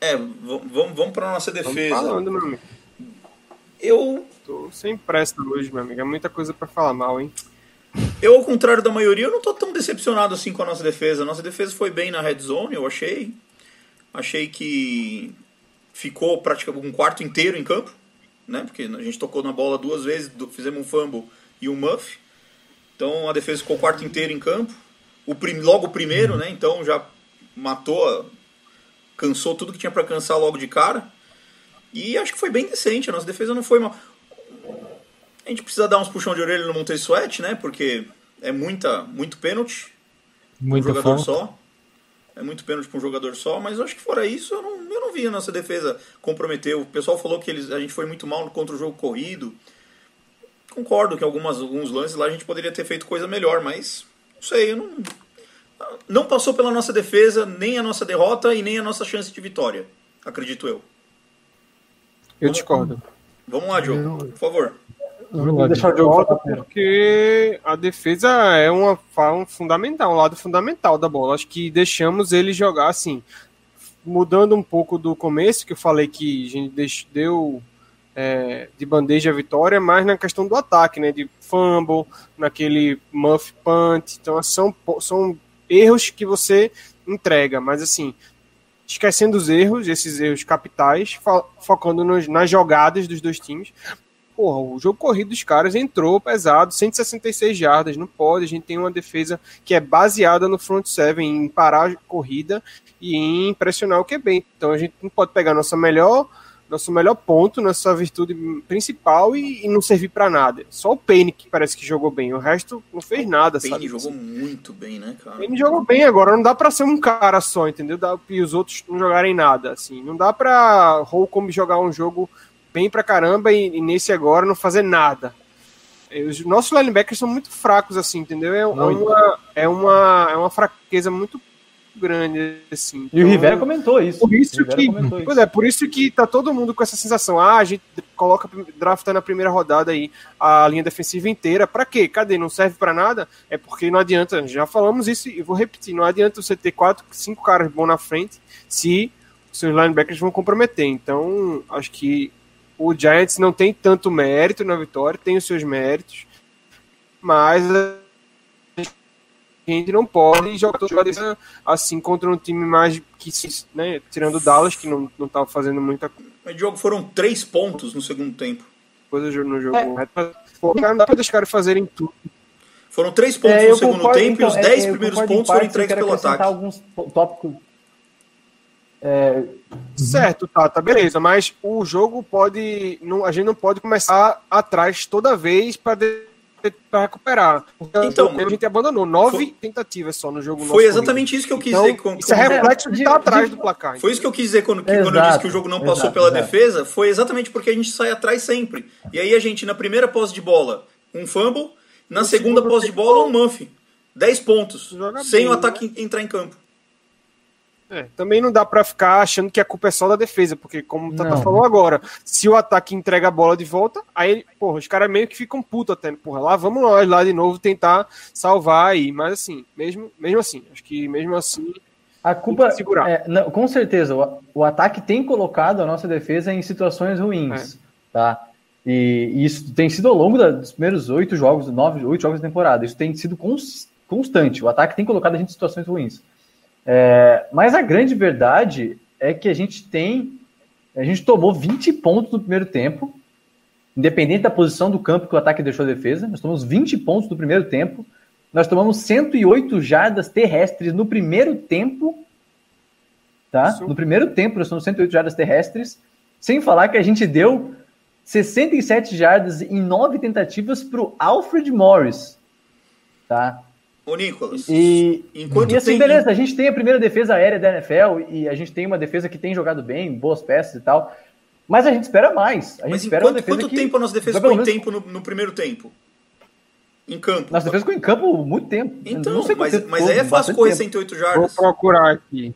É, vamos, vamos para nossa defesa. Vamos falando, meu amigo. Eu. Tô sem pressa hoje, meu amigo. É muita coisa para falar mal, hein? Eu, ao contrário da maioria, eu não tô tão decepcionado assim com a nossa defesa. A nossa defesa foi bem na red zone, eu achei. Achei que ficou praticamente um quarto inteiro em campo, né? Porque a gente tocou na bola duas vezes, fizemos um fumble e um muff. Então a defesa ficou o quarto inteiro em campo. O prim, logo o primeiro, né? Então já matou, cansou tudo que tinha para cansar logo de cara. E acho que foi bem decente. A nossa defesa não foi mal. A gente precisa dar uns puxão de orelha no Montez Sweat, né? Porque é muita, muito pênalti. Muita um jogador falta. só. É muito pênalti para um jogador só, mas acho que fora isso, eu não, eu não vi a nossa defesa comprometer. O pessoal falou que eles, a gente foi muito mal contra o jogo corrido. Concordo que algumas, alguns lances lá a gente poderia ter feito coisa melhor, mas não sei, eu não, não passou pela nossa defesa nem a nossa derrota e nem a nossa chance de vitória, acredito eu. Eu vamos, discordo. Vamos lá, Diogo, por favor. Vamos deixar o jogo porque a defesa é uma, um fundamental, um lado fundamental da bola. Acho que deixamos ele jogar assim, mudando um pouco do começo, que eu falei que a gente deu é, de bandeja vitória, mas na questão do ataque, né? De fumble, naquele muff punt. Então são, são erros que você entrega, mas assim, esquecendo os erros, esses erros capitais, fo focando nos, nas jogadas dos dois times. porra, o jogo corrido dos caras entrou pesado, 166 jardas, não pode. A gente tem uma defesa que é baseada no front seven, em parar a corrida e em pressionar o QB. Então a gente não pode pegar nossa melhor nosso melhor ponto, nossa virtude principal e, e não servir para nada. Só o Payne que parece que jogou bem, o resto não fez nada, o Payne sabe? jogou muito bem, né, cara? Payne jogou bem agora, não dá para ser um cara só, entendeu? Dá, e os outros não jogarem nada, assim. Não dá para Holcomb jogar um jogo bem pra caramba e, e, nesse agora não fazer nada. Os nossos linebackers são muito fracos, assim, entendeu? É, é uma, é, uma, é uma fraqueza muito grande, assim. Então, e o então, Rivera comentou isso. Por isso que, pois isso. é, por isso que tá todo mundo com essa sensação. Ah, a gente coloca drafta na primeira rodada aí a linha defensiva inteira. Para quê? Cadê? Não serve para nada? É porque não adianta, já falamos isso e vou repetir, não adianta você ter quatro, cinco caras bons na frente se seus linebackers vão comprometer. Então, acho que o Giants não tem tanto mérito na vitória, tem os seus méritos, mas a gente não pode jogar jogadores assim contra um time mais que né, tirando o Dallas que não não estava fazendo muita coisa. Mas jogo foram três pontos no segundo tempo. Coisa no jogo. É. Pô, não dá para deixar caras fazerem tudo. Foram três pontos é, no segundo concordo, tempo então, e os então, dez é, primeiros pontos foram entregues pelo ataque. alguns tópicos. É... Certo, tá, tá, beleza, mas o jogo pode. Não, a gente não pode começar atrás toda vez para para recuperar. Então, a gente abandonou nove foi, tentativas só no jogo. Foi exatamente isso que eu quis então, dizer. Com, isso é reflexo de estar atrás do placar. Foi isso que eu quis dizer quando, exato, quando eu disse que o jogo não passou exato, pela exato. defesa. Foi exatamente porque a gente sai atrás sempre. E aí a gente, na primeira posse de bola, um fumble. Na segunda posse de bola, um muff. 10 pontos. Sem bem, o ataque né? entrar em campo. É, também não dá para ficar achando que a culpa é só da defesa, porque como o Tata falou agora, se o ataque entrega a bola de volta, aí, porra, os caras meio que ficam putos até, porra, lá vamos nós lá de novo tentar salvar aí, mas assim, mesmo, mesmo assim, acho que mesmo assim a culpa é, não, com certeza o, o, ataque tem colocado a nossa defesa em situações ruins, é. tá? E, e, isso tem sido ao longo da, dos primeiros oito jogos, nove, oito jogos da temporada. Isso tem sido cons, constante. O ataque tem colocado a gente em situações ruins. É, mas a grande verdade é que a gente tem. A gente tomou 20 pontos no primeiro tempo, independente da posição do campo que o ataque deixou a defesa. Nós tomamos 20 pontos no primeiro tempo. Nós tomamos 108 jardas terrestres no primeiro tempo. Tá? No primeiro tempo, nós tomamos 108 jardas terrestres. Sem falar que a gente deu 67 jardas em nove tentativas para o Alfred Morris. Tá? Ô, Nicolas. E, enquanto e assim, tem... beleza, a gente tem a primeira defesa aérea da NFL e a gente tem uma defesa que tem jogado bem, boas peças e tal. Mas a gente espera mais. A gente mas espera quanto, uma quanto que... tempo a nossa defesa ficou em tempo no, no, primeiro tempo? Em campo. Nossa defesa ficou em campo muito tempo. Então, mas, mas aí é fácil correr 108 jardas. Vou procurar aqui.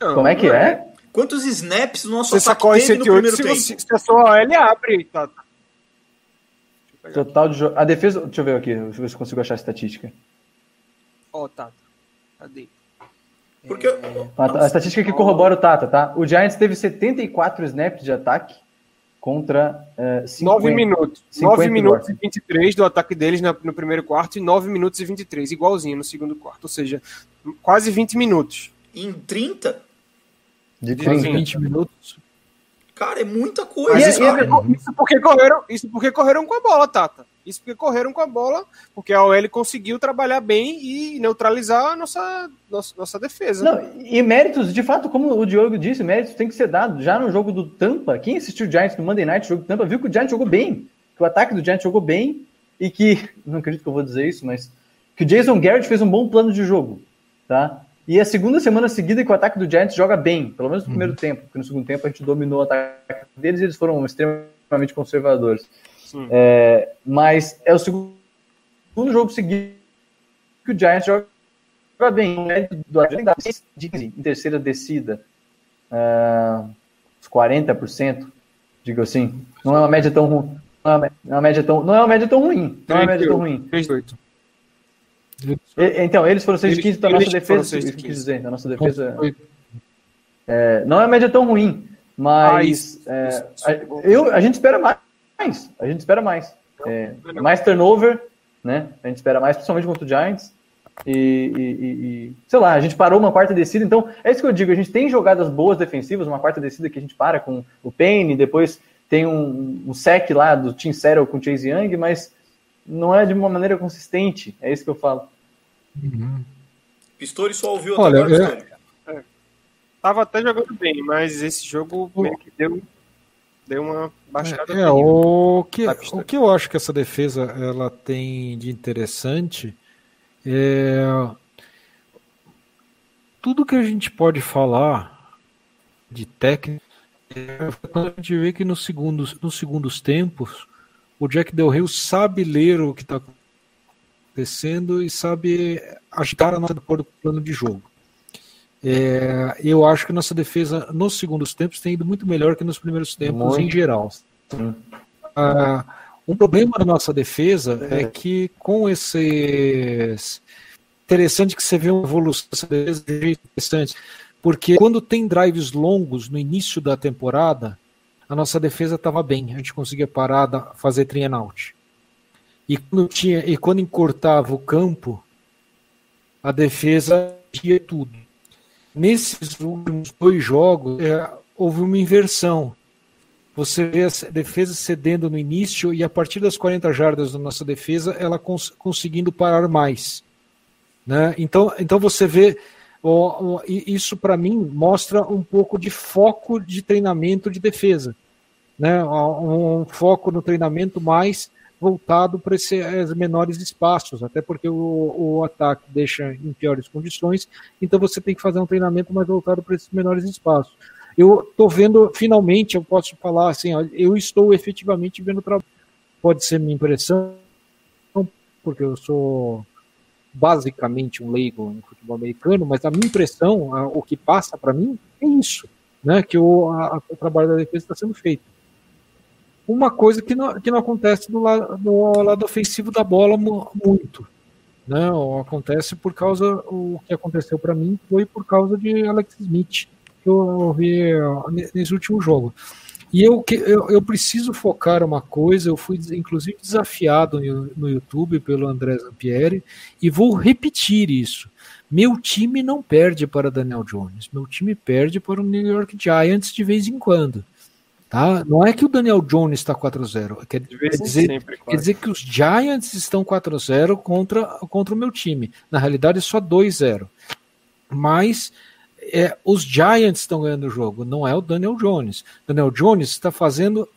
Não, Como é que é? é? Quantos snaps o nosso você ataque teve 108, no primeiro se tempo? Você, se a sua OL abre, tá, tá. Total de A defesa. Deixa eu ver aqui, deixa eu ver se consigo achar a estatística. Ó, oh, Tata. Cadê? Porque... A, a, estatística que corrobora o Tata, tá? O Giants teve 74 snaps de ataque contra uh, 50, 9 minutos. 9 minutos e 23 do ataque deles no primeiro quarto e 9 minutos e 23, igualzinho no segundo quarto. Ou seja, quase 20 minutos. Em 30? De 30. 20 minutos. Cara, é muita coisa. Isso, é, isso, porque correram, isso porque correram com a bola, Tata. Isso porque correram com a bola, porque a OL conseguiu trabalhar bem e neutralizar a nossa, nossa, nossa defesa. Não, e méritos, de fato, como o Diogo disse, méritos tem que ser dado. Já no jogo do Tampa, quem assistiu o Giants no Monday Night, jogo do Tampa, viu que o Giants jogou bem. Que o ataque do Giants jogou bem e que, não acredito que eu vou dizer isso, mas que o Jason Garrett fez um bom plano de jogo, tá? E a segunda semana seguida que o ataque do Giants joga bem, pelo menos no primeiro uhum. tempo, porque no segundo tempo a gente dominou o ataque deles e eles foram extremamente conservadores. É, mas é o segundo jogo seguido que o Giants joga bem. Do em terceira descida, uh, uns 40%, digo assim. Não é uma média tão ruim. Não é uma média tão, não é uma média tão ruim. Não é uma média tão ruim. 38. Então, eles foram 6 de 15 da nossa defesa. Isso que quis dizer, da nossa defesa. É, não é a média tão ruim, mas ah, é, a, eu, a gente espera mais. A gente espera mais. É, mais turnover, né? A gente espera mais, principalmente contra o Giants. E, e, e, sei lá, a gente parou uma quarta descida, então é isso que eu digo. A gente tem jogadas boas defensivas, uma quarta descida que a gente para com o Payne, depois tem um, um sec lá do Team Settle com o Chase Young, mas não é de uma maneira consistente. É isso que eu falo. Uhum. Pistori só ouviu Olha, agora, é, Tava até jogando bem, mas esse jogo meio que deu, deu uma baixada. É, é o, que, o que eu acho que essa defesa ela tem de interessante é tudo que a gente pode falar de técnica é quando a gente vê que nos segundos, nos segundos tempos o Jack Del Rio sabe ler o que está acontecendo e sabe agitar a nossa de acordo com o plano de jogo. É, eu acho que nossa defesa nos segundos tempos tem ido muito melhor que nos primeiros tempos muito. em geral. Ah, um problema da nossa defesa é. é que com esses interessante que você vê uma evolução dessa defesa interessante, porque quando tem drives longos no início da temporada, a nossa defesa estava bem, a gente conseguia parar, fazer three and out. E quando, tinha, e quando encurtava o campo, a defesa tinha tudo. Nesses últimos dois jogos, é, houve uma inversão. Você vê a defesa cedendo no início e a partir das 40 jardas da nossa defesa, ela cons conseguindo parar mais. Né? Então, então você vê isso para mim mostra um pouco de foco de treinamento de defesa, né? Um, foco no treinamento mais voltado para esses menores espaços, até porque o, o ataque deixa em piores condições, então você tem que fazer um treinamento mais voltado para esses menores espaços. Eu estou vendo, finalmente, eu posso falar assim, eu estou efetivamente vendo trabalho. Pode ser minha impressão, porque eu sou basicamente um leigo em futebol americano, mas a minha impressão, a, o que passa para mim, é isso, né? Que o, a, o trabalho da defesa está sendo feito. Uma coisa que não, que não acontece no lado, lado ofensivo da bola muito, né? Acontece por causa o que aconteceu para mim foi por causa de Alex Smith que eu vi nesse último jogo. E eu, eu, eu, preciso focar uma coisa, eu fui inclusive desafiado no YouTube pelo André Zampieri, e vou repetir isso. Meu time não perde para Daniel Jones, meu time perde para o New York Giants de vez em quando. Tá? Não é que o Daniel Jones está 4-0, quer, quer, dizer, sempre, quer dizer que os Giants estão 4-0 contra, contra o meu time. Na realidade, é só 2-0. Mas é, os Giants estão ganhando o jogo, não é o Daniel Jones. Daniel Jones está fazendo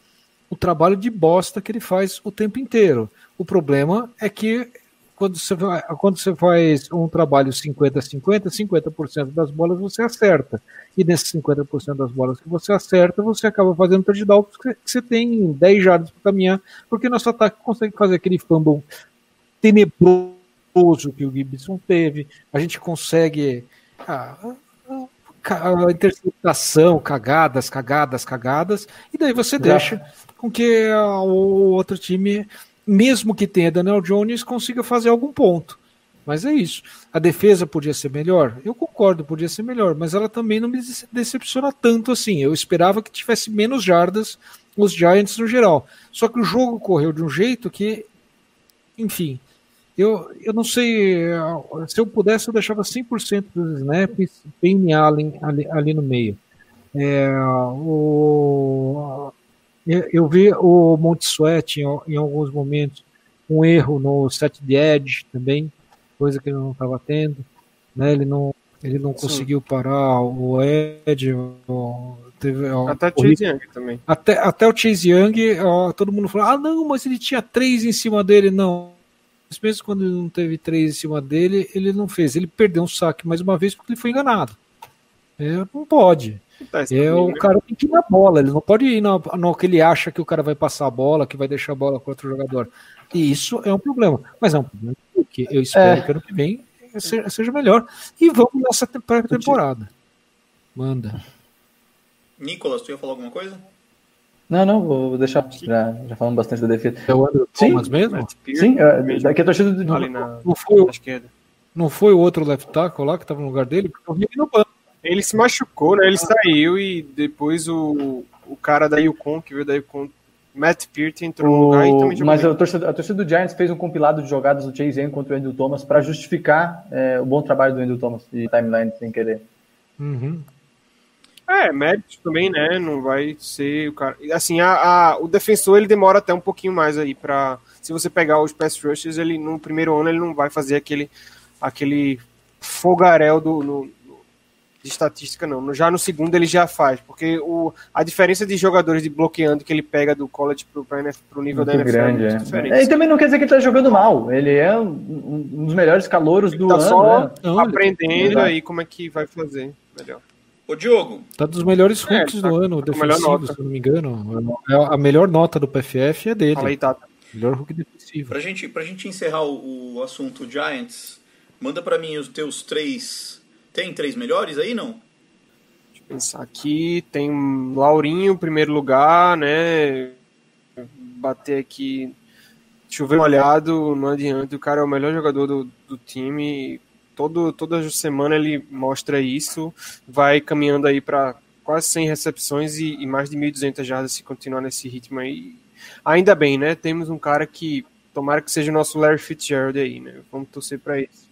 o trabalho de bosta que ele faz o tempo inteiro. O problema é que quando você, vai, quando você faz um trabalho 50-50, 50%, das bolas você acerta. E nesses 50% das bolas que você acerta, você acaba fazendo touchdown porque você tem 10 jardas para caminhar, porque nosso ataque consegue fazer aquele fumble tenebroso que o Gibson teve. A gente consegue. Ah, interceptação, cagadas, cagadas, cagadas, e daí você deixa com que o outro time, mesmo que tenha Daniel Jones, consiga fazer algum ponto. Mas é isso. A defesa podia ser melhor? Eu concordo, podia ser melhor, mas ela também não me decepciona tanto assim. Eu esperava que tivesse menos jardas os Giants no geral. Só que o jogo correu de um jeito que, enfim, eu, eu não sei, se eu pudesse, eu deixava 100% dos snaps Payne Allen ali, ali no meio. É, o, eu vi o Monte Sweat em, em, alguns momentos, um erro no set de edge também, coisa que ele não estava tendo. Né? Ele não, ele não conseguiu parar o edge. O, teve, até o Chase Young também. Até, até o Chase Young, ó, todo mundo falou: ah, não, mas ele tinha três em cima dele. Não, mesmo quando ele não teve três em cima dele, ele não fez. Ele perdeu um saque mais uma vez porque ele foi enganado. É, não pode. É, o cara tem que ir na bola, ele não pode ir no, no que ele acha que o cara vai passar a bola, que vai deixar a bola com outro jogador. E isso é um problema. Mas é um problema que eu espero é. que ano que vem seja, seja melhor. E vamos nessa pré-temporada. Manda. Nicolas, tu ia falar alguma coisa? Não, não, vou deixar. Já, já falamos bastante da defesa. É o Andrew Sim, Thomas mesmo? Sim, é, daqui a torcida do. Na, não, foi, na esquerda. não foi o outro left tackle lá que estava no lugar dele? Porque eu vi ele no banco. Ele se machucou, né? Ele ah. saiu e depois o, o cara da Yukon, que veio da Yukon, Matt Peart entrou o... no lugar e também jogou. Mas a torcida, a torcida, do Giants fez um compilado de jogadas do Chase Young contra o Andrew Thomas para justificar é, o bom trabalho do Andrew Thomas e timeline sem querer. Uhum. É, mérito também, né? Não vai ser o cara. Assim, a, a, o defensor ele demora até um pouquinho mais aí para Se você pegar os pass rushers, ele no primeiro ano ele não vai fazer aquele, aquele fogaréu do, no, de estatística, não. Já no segundo ele já faz, porque o, a diferença de jogadores de bloqueando que ele pega do college pro, pro nível muito da NFL grande, é muito diferente. É. E também não quer dizer que ele tá jogando mal. Ele é um, um dos melhores calouros do tá ano. Só né? não, aprendendo tá... aí como é que vai fazer melhor. Ô, Diogo. Tá dos melhores hooks é, tá do ano, defensivo, se não me engano. É a melhor nota do PFF é dele. Fala aí, Tata. Melhor hook defensivo. Pra gente, pra gente encerrar o, o assunto Giants, manda para mim os teus três tem três melhores aí, não? Deixa eu pensar aqui. Tem Laurinho, primeiro lugar, né? Bater aqui. Chover molhado, não adianta. O cara é o melhor jogador do, do time. Todo, toda semana ele mostra isso. Vai caminhando aí para quase 100 recepções e, e mais de 1.200 jardas se continuar nesse ritmo aí. Ainda bem, né? Temos um cara que tomara que seja o nosso Larry Fitzgerald aí, né? Vamos torcer para isso.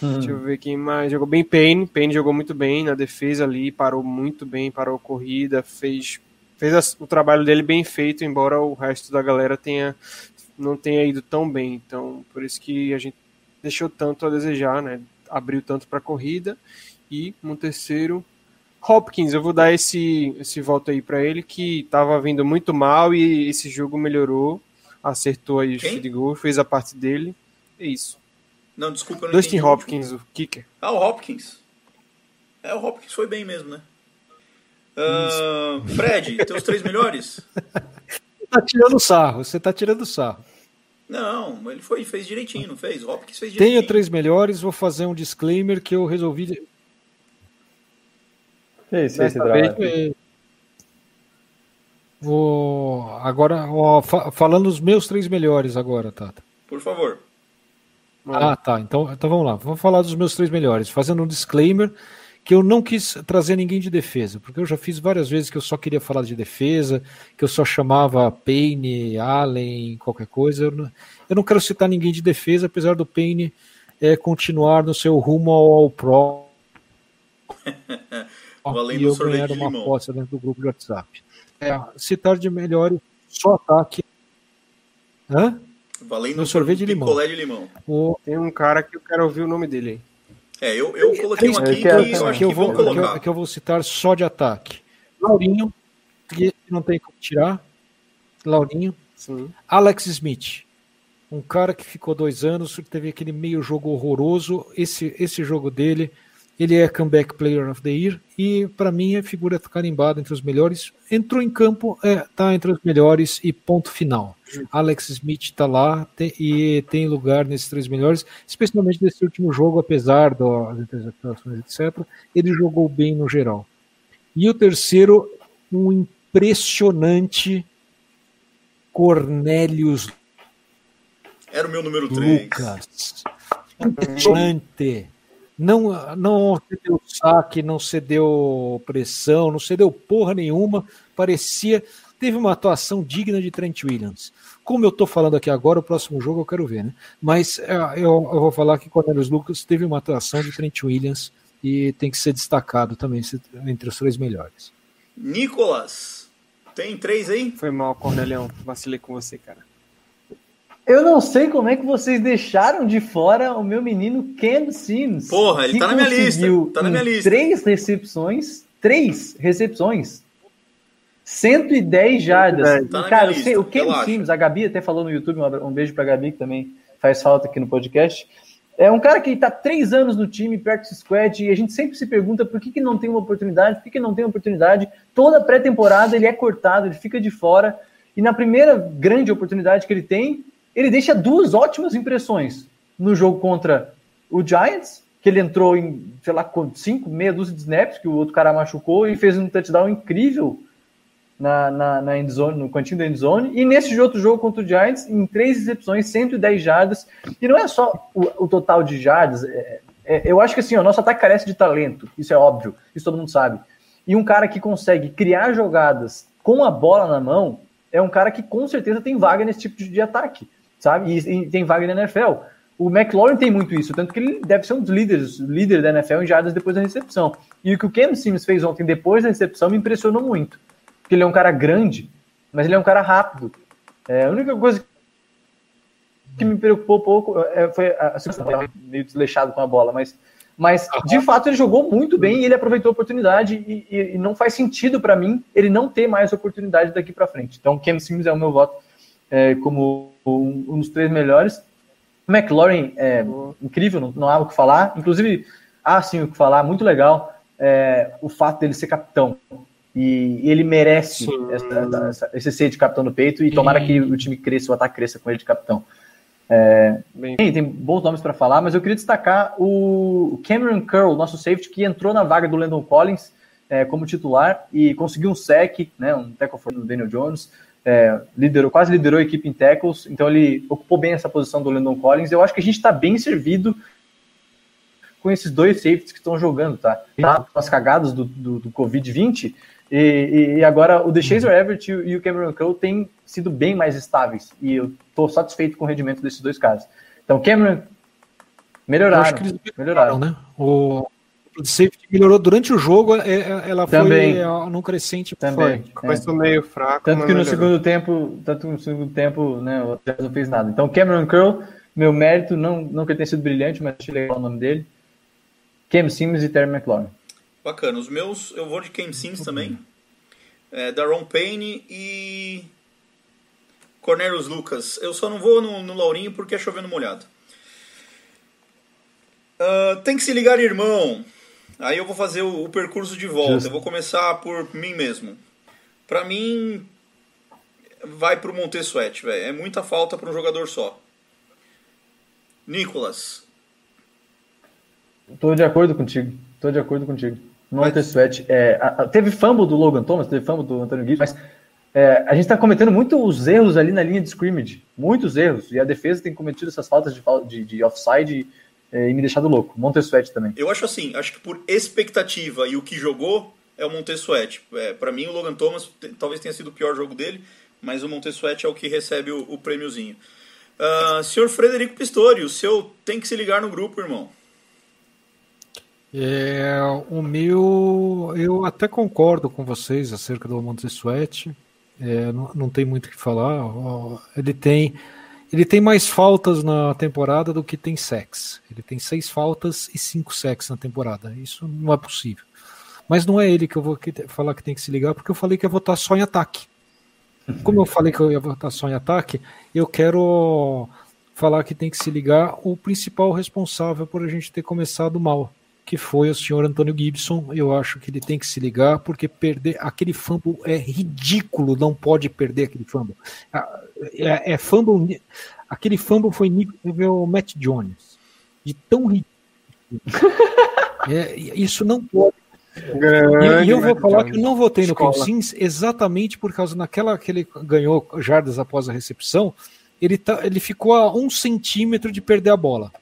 Deixa eu ver quem mais. Jogou bem Payne. Payne jogou muito bem na defesa ali, parou muito bem, parou a corrida, fez, fez o trabalho dele bem feito, embora o resto da galera tenha não tenha ido tão bem. Então, por isso que a gente deixou tanto a desejar, né? Abriu tanto para a corrida. E um terceiro, Hopkins, eu vou dar esse, esse voto aí para ele, que estava vindo muito mal e esse jogo melhorou. Acertou aí o de gol, fez a parte dele. É isso. Não, desculpa, eu não Dustin Hopkins, o kicker. Ah, o Hopkins. É, o Hopkins foi bem mesmo, né? Uh, Fred, teus três melhores? Você tá tirando sarro, você tá tirando sarro. Não, ele foi, fez direitinho, não fez? O Hopkins fez direitinho. Tenho três melhores, vou fazer um disclaimer que eu resolvi. Esse, esse vez, Vou agora, ó, fa falando os meus três melhores agora, Tata. Por favor. Ah, tá. Então, então vamos lá. Vamos falar dos meus três melhores. Fazendo um disclaimer que eu não quis trazer ninguém de defesa, porque eu já fiz várias vezes que eu só queria falar de defesa, que eu só chamava Payne, Allen, qualquer coisa. Eu não, eu não quero citar ninguém de defesa, apesar do Payne é, continuar no seu rumo ao, ao Pro. Valendo e eu ganhar uma aposta dentro do grupo de WhatsApp. É, citar de melhor só ataque. Hã? Valendo sorvete de limão. picolé de limão. O... Tem um cara que eu quero ouvir o nome dele É, eu, eu coloquei um aqui que, eu, que, eu, que eu vou, colocar. Que, que eu vou citar só de ataque. Laurinho, que não tem como tirar. Laurinho. Sim. Alex Smith. Um cara que ficou dois anos, teve aquele meio jogo horroroso. Esse, esse jogo dele ele é Comeback Player of the Year e, para mim, é figura carimbada entre os melhores. Entrou em campo, é, tá entre os melhores e ponto final. Alex Smith está lá tem, e tem lugar nesses três melhores, especialmente nesse último jogo, apesar das interceptações, etc. Ele jogou bem no geral. E o terceiro, um impressionante Cornelius Era o meu número 3. Lucas. Impressionante não, não cedeu saque, não cedeu pressão, não cedeu porra nenhuma, parecia. Teve uma atuação digna de Trent Williams. Como eu tô falando aqui agora, o próximo jogo eu quero ver, né? Mas é, eu, eu vou falar que Cornelius Lucas teve uma atuação de Trent Williams e tem que ser destacado também entre os três melhores. Nicolas, tem três aí? Foi mal, Cornelião. Vacilei com você, cara. Eu não sei como é que vocês deixaram de fora o meu menino Ken Sims. Porra, ele tá na minha lista. Tá na minha lista. Três recepções. Três recepções. 110 jardas. Tá cara, o Ken Relaxa. Sims, a Gabi até falou no YouTube, um beijo pra Gabi, que também faz falta aqui no podcast. É um cara que está três anos no time, practice squad, e a gente sempre se pergunta por que, que não tem uma oportunidade, por que, que não tem uma oportunidade. Toda pré-temporada ele é cortado, ele fica de fora. E na primeira grande oportunidade que ele tem, ele deixa duas ótimas impressões no jogo contra o Giants, que ele entrou em, sei lá, cinco, meia dúzia de snaps, que o outro cara machucou e fez um touchdown incrível na, na, na endzone, no cantinho da endzone. E nesse outro jogo contra o Giants, em três recepções, 110 jardas. E não é só o, o total de jardas. É, é, eu acho que assim, o nosso ataque carece de talento. Isso é óbvio. Isso todo mundo sabe. E um cara que consegue criar jogadas com a bola na mão é um cara que com certeza tem vaga nesse tipo de, de ataque sabe? E, e, tem vaga na NFL. O McLaurin tem muito isso, tanto que ele deve ser um dos líderes, líder da NFL em jardas depois da recepção. E o que o Cam Sims fez ontem depois da recepção me impressionou muito. Porque ele é um cara grande, mas ele é um cara rápido. É, a única coisa que me preocupou um pouco é, foi a, a, meio desleixado com a bola, mas, mas de fato ele jogou muito bem e ele aproveitou a oportunidade e, e, e não faz sentido para mim ele não ter mais oportunidade daqui para frente. Então, Cam Sims é o meu voto é, como um, um dos três melhores. McLaurin é incrível, não, não, há o que falar. Inclusive, há sim o que falar, muito legal é, o fato dele ser capitão. E, e ele merece essa, essa, esse ser de capitão no peito e tomara que o time cresça, o ataque cresça com ele de capitão. É, tem, tem, bons nomes para falar, mas eu queria destacar o Cameron Curl, nosso safety, que entrou na vaga do Landon Collins é, como titular e conseguiu um sec, né, um tackle for do Daniel Jones é, liderou, quase liderou a equipe em tackles, então ele ocupou bem essa posição do Landon Collins. Eu acho que a gente está bem servido com esses dois safeties que estão jogando, tá? tá as cagadas do, do, do Covid-20 e, e, agora o DeShazer Everett e o Cameron Cole têm sido bem mais estáveis e eu estou satisfeito com o rendimento desses dois caras. Então, Cameron melhoraram, melhoraram, né? O de safety melhorou durante o jogo, é, é, ela Também. foi num crescente Também. Começou é. meio fraco. Tanto que no segundo tempo, tanto no segundo tempo, né, o Jazz não fez nada. Então, Cameron Curl, meu mérito, não, não que ele tenha sido brilhante, mas achei legal o nome dele. Cam Sims e Terry McLaurin. Bacana. Os meus, eu vou de Cam Sims também. É, Daron Payne e Cornelius Lucas. Eu só não vou no, no Laurinho porque é chovendo molhado. Uh, tem que se ligar, irmão. Aí eu vou fazer o, o percurso de volta. Justo. Eu vou começar por mim mesmo. Para mim, vai pro Montesuete, velho. É muita falta para um jogador só. Nicolas. Tô de acordo contigo. Tô de acordo contigo. Montesuete. É, a, a, teve fumble do Logan Thomas, teve fumble do Antônio Guido, mas é, a gente está cometendo muitos erros ali na linha de scrimmage. Muitos erros. E a defesa tem cometido essas faltas de, de, de offside é, e me deixado louco. Montesuete também. Eu acho assim, acho que por expectativa e o que jogou é o Montesuete. É, para mim, o Logan Thomas talvez tenha sido o pior jogo dele, mas o Montesuete é o que recebe o, o prêmiozinho. Uh, senhor Frederico Pistori, o seu tem que se ligar no grupo, irmão. É, o meu, eu até concordo com vocês acerca do Montesuete. É, não, não tem muito o que falar. Ele tem ele tem mais faltas na temporada do que tem sex. Ele tem seis faltas e cinco sex na temporada. Isso não é possível. Mas não é ele que eu vou falar que tem que se ligar, porque eu falei que ia votar só em ataque. Como eu falei que eu ia votar só em ataque, eu quero falar que tem que se ligar o principal responsável por a gente ter começado mal, que foi o senhor Antônio Gibson. Eu acho que ele tem que se ligar, porque perder aquele fumble é ridículo, não pode perder aquele fumble. Ah, é, é fumble. Aquele fumble foi nível Matt Jones. De tão ridículo. é, isso não pode. Grande, e, eu vou falar que eu não votei no Cam Sims exatamente por causa naquela que ele ganhou jardas após a recepção, ele, tá, ele ficou a um centímetro de perder a bola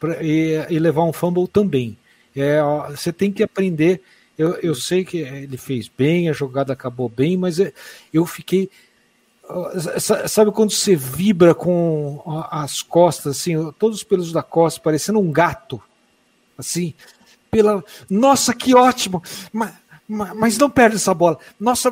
pra, e, e levar um fumble também. É, você tem que aprender. Eu, eu sei que ele fez bem, a jogada acabou bem, mas eu fiquei. Sabe quando você vibra com as costas, assim, todos os pelos da costa, parecendo um gato, assim, pela. Nossa, que ótimo! Mas, mas não perde essa bola. Nossa,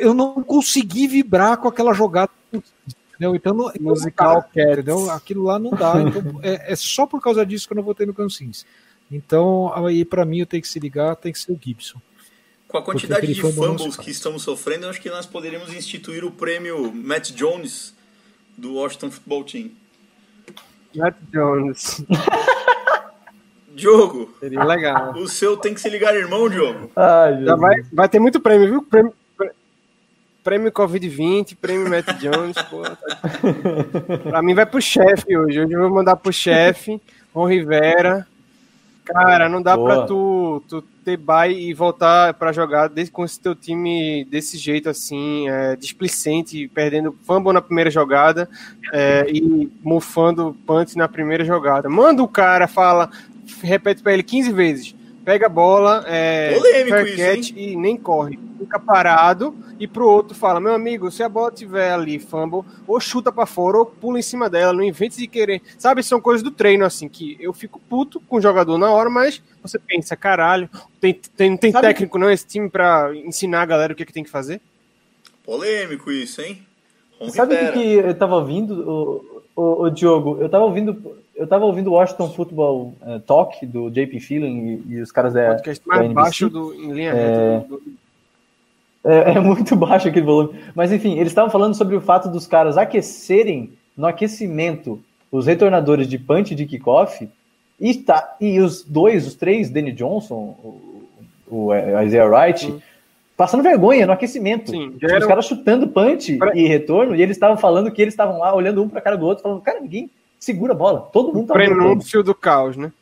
eu não consegui vibrar com aquela jogada. Entendeu? Então, não, musical, entendeu? Aquilo lá não dá. Então, é, é, só por causa disso que eu não votei no Cancins. Então, aí para mim eu tenho que se ligar, tem que ser o Gibson. Com a quantidade de fumbles que estamos sofrendo, eu acho que nós poderíamos instituir o prêmio Matt Jones do Washington Football Team. Matt Jones. Diogo. Seria legal. O seu tem que se ligar, irmão, Diogo. Ai, Já vai, vai ter muito prêmio, viu? Prêmio, prêmio Covid-20, prêmio Matt Jones. Pô, tá... pra mim vai pro chefe hoje. Hoje eu vou mandar pro chefe, Ron Rivera. Cara, não dá Boa. pra tu, tu ter bye e voltar pra jogar desse, com esse teu time desse jeito assim, é, displicente, perdendo fumble na primeira jogada é, e mufando punt na primeira jogada. Manda o cara, fala, repete pra ele 15 vezes. Pega a bola, é, Polêmico isso, e nem corre. Fica parado e pro outro fala: meu amigo, se a bola tiver ali, fumble, ou chuta para fora ou pula em cima dela, não invente de querer. Sabe, são coisas do treino, assim, que eu fico puto com o jogador na hora, mas você pensa, caralho, tem, tem, tem técnico não esse time para ensinar a galera o que, é que tem que fazer? Polêmico isso, hein? Ron Sabe o que eu tava ouvindo, o, o, o, Diogo? Eu tava ouvindo. Eu tava ouvindo o Washington Football uh, Talk do JP Feeling e, e os caras da. Podcast mais da baixo do, em linha é... do, é, é, muito baixo aquele volume. Mas enfim, eles estavam falando sobre o fato dos caras aquecerem no aquecimento os retornadores de punch de kickoff e, tá, e os dois, os três, Danny Johnson, o, o Isaiah Wright, uhum passando vergonha no aquecimento. Sim, tipo, Os caras chutando punch pra... e retorno, e eles estavam falando que eles estavam lá olhando um para cara do outro, falando, cara, ninguém segura a bola. Todo mundo tá Prenúncio do caos, né?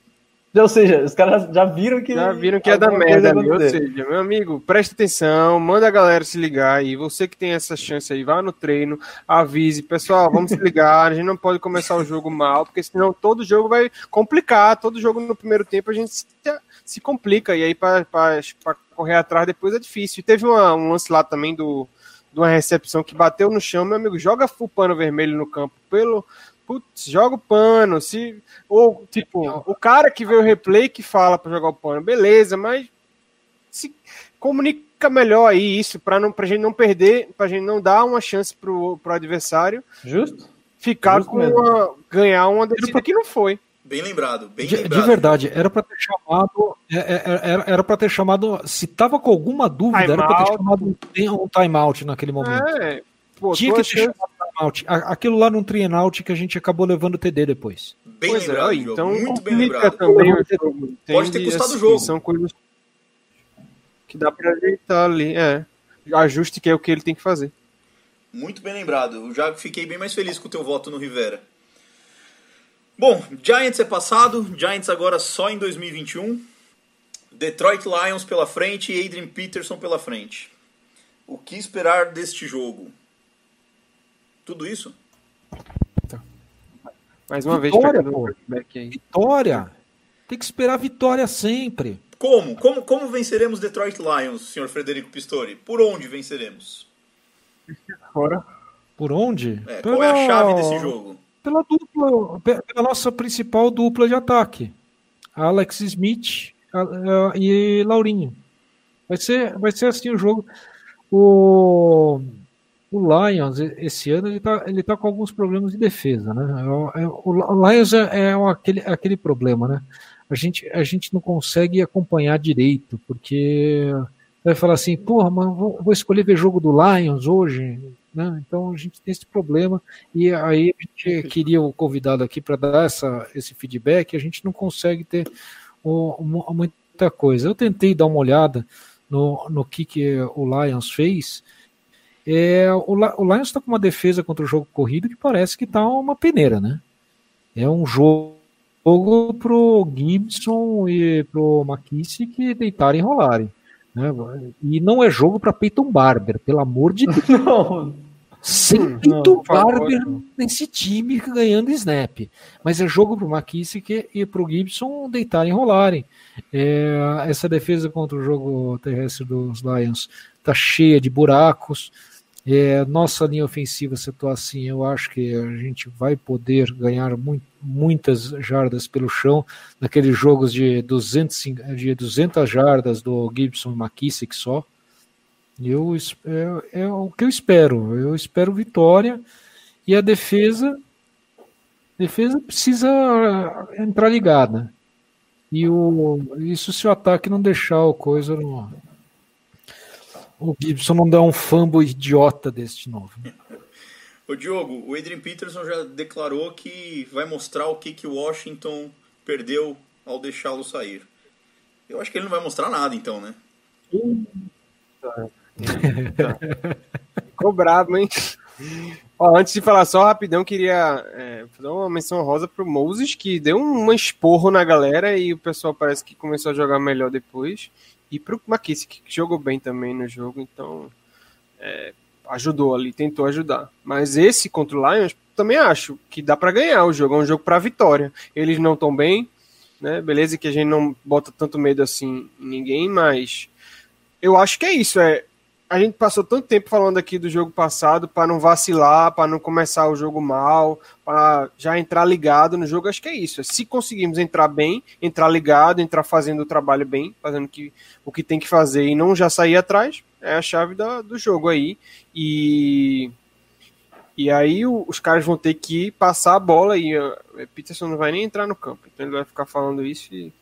Ou seja, os caras já viram que. Já viram que é da merda ali. Ou seja, meu amigo, preste atenção, manda a galera se ligar aí. Você que tem essa chance aí, vá no treino, avise, pessoal, vamos se ligar. A gente não pode começar o jogo mal, porque senão todo jogo vai complicar. Todo jogo no primeiro tempo a gente se, se complica. E aí, para correr atrás depois é difícil. E teve uma, um lance lá também do, de uma recepção que bateu no chão, meu amigo, joga o pano vermelho no campo pelo. Putz, joga o pano. Se, ou, tipo, o cara que vê o replay que fala para jogar o pano, beleza, mas se comunica melhor aí isso para não pra gente não perder, pra gente não dar uma chance pro, pro adversário. Justo. Ficar Justo com uma, ganhar uma decisão que não foi. Bem lembrado, bem de, lembrado. De verdade, era para ter chamado. É, é, é, era, era para ter chamado. Se tava com alguma dúvida, time era para ter chamado um timeout naquele momento. É, pô, Tinha que ter chamado timeout. Aquilo lá num trienout que a gente acabou levando o TD depois. Bem pois lembrado, é, então muito bem lembrado. Também Pode ter custado o jogo. São coisas que dá para ajeitar ali. É. Ajuste que é o que ele tem que fazer. Muito bem lembrado. Eu já fiquei bem mais feliz com o teu voto no Rivera. Bom, Giants é passado, Giants agora só em 2021. Detroit Lions pela frente e Adrian Peterson pela frente. O que esperar deste jogo? Tudo isso? Mais uma vitória, vez, pô. Vitória! Tem que esperar vitória sempre. Como? Como, como venceremos Detroit Lions, senhor Frederico Pistori? Por onde venceremos? Fora. Por onde? É, qual é a chave desse jogo? pela dupla, pela nossa principal dupla de ataque, Alex Smith e Laurinho. Vai ser, vai ser assim o jogo. O, o Lions, esse ano, ele tá, ele tá com alguns problemas de defesa, né? É é, o, Lions é, é aquele, aquele problema, né? A gente, a gente não consegue acompanhar direito, porque vai falar assim, porra, mas vou, vou escolher ver jogo do Lions hoje, né? Então a gente tem esse problema e aí a gente queria o convidado aqui para dar essa, esse feedback. A gente não consegue ter muita coisa. Eu tentei dar uma olhada no, no que, que o Lions fez. É, o, o Lions está com uma defesa contra o jogo corrido que parece que está uma peneira, né? É um jogo pro Gibson e pro McKissick deitarem e rolarem. Né? E não é jogo para Peyton Barber, pelo amor de Deus. Não. Sem Peyton Barber nesse time ganhando snap. Mas é jogo para o McKissick e para o Gibson deitarem e rolarem. É, essa defesa contra o jogo terrestre dos Lions está cheia de buracos. É, nossa linha ofensiva, se atuar assim, eu acho que a gente vai poder ganhar muito, muitas jardas pelo chão, naqueles jogos de 200, de 200 jardas do Gibson e McKissick só. Eu, é, é o que eu espero. Eu espero vitória e a defesa defesa precisa entrar ligada. E o, isso se o ataque não deixar o coisa no, o Gibson não dá um fumble idiota deste novo. O Diogo, o Adrian Peterson já declarou que vai mostrar o que, que o Washington perdeu ao deixá-lo sair. Eu acho que ele não vai mostrar nada, então, né? Ficou brabo, hein? Ó, antes de falar só rapidão, queria é, fazer uma menção rosa pro Moses, que deu um esporro na galera e o pessoal parece que começou a jogar melhor depois. E pro McKissick, que jogou bem também no jogo, então é, ajudou ali, tentou ajudar. Mas esse contra o Lions, também acho que dá para ganhar o jogo, é um jogo para vitória. Eles não estão bem, né? Beleza que a gente não bota tanto medo assim em ninguém, mas eu acho que é isso, é a gente passou tanto tempo falando aqui do jogo passado para não vacilar, para não começar o jogo mal, para já entrar ligado no jogo. Acho que é isso. Se conseguirmos entrar bem, entrar ligado, entrar fazendo o trabalho bem, fazendo que, o que tem que fazer e não já sair atrás, é a chave da, do jogo aí. E, e aí os caras vão ter que passar a bola e o Peterson não vai nem entrar no campo. Então ele vai ficar falando isso e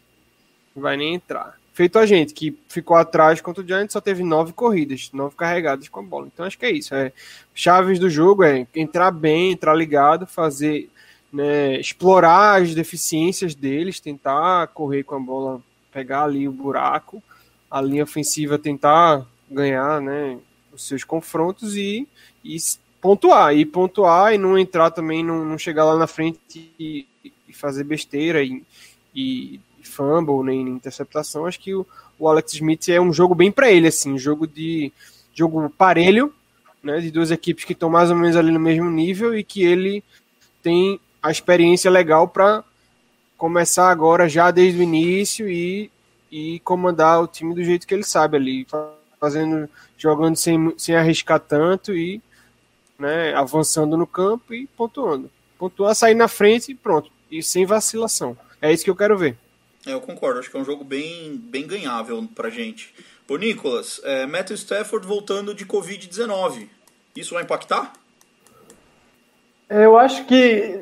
não vai nem entrar feito a gente, que ficou atrás contra o Giants, só teve nove corridas, nove carregadas com a bola. Então acho que é isso. É, chaves do jogo é entrar bem, entrar ligado, fazer, né, explorar as deficiências deles, tentar correr com a bola, pegar ali o buraco, a linha ofensiva tentar ganhar né, os seus confrontos e, e pontuar, e pontuar e não entrar também, não, não chegar lá na frente e, e fazer besteira e, e fumble, nem, interceptação. Acho que o, o, Alex Smith é um jogo bem para ele, assim, jogo de jogo parelho, né, de duas equipes que estão mais ou menos ali no mesmo nível e que ele tem a experiência legal para começar agora já desde o início e, e comandar o time do jeito que ele sabe ali, fazendo, jogando sem, sem arriscar tanto e né, avançando no campo e pontuando. Pontuar, sair na frente e pronto. E sem vacilação. É isso que eu quero ver. É, eu concordo, acho que é um jogo bem, bem ganhável pra gente. Ô Nicolas, é, Matthew Stafford voltando de Covid-19, isso vai impactar? Eu acho que,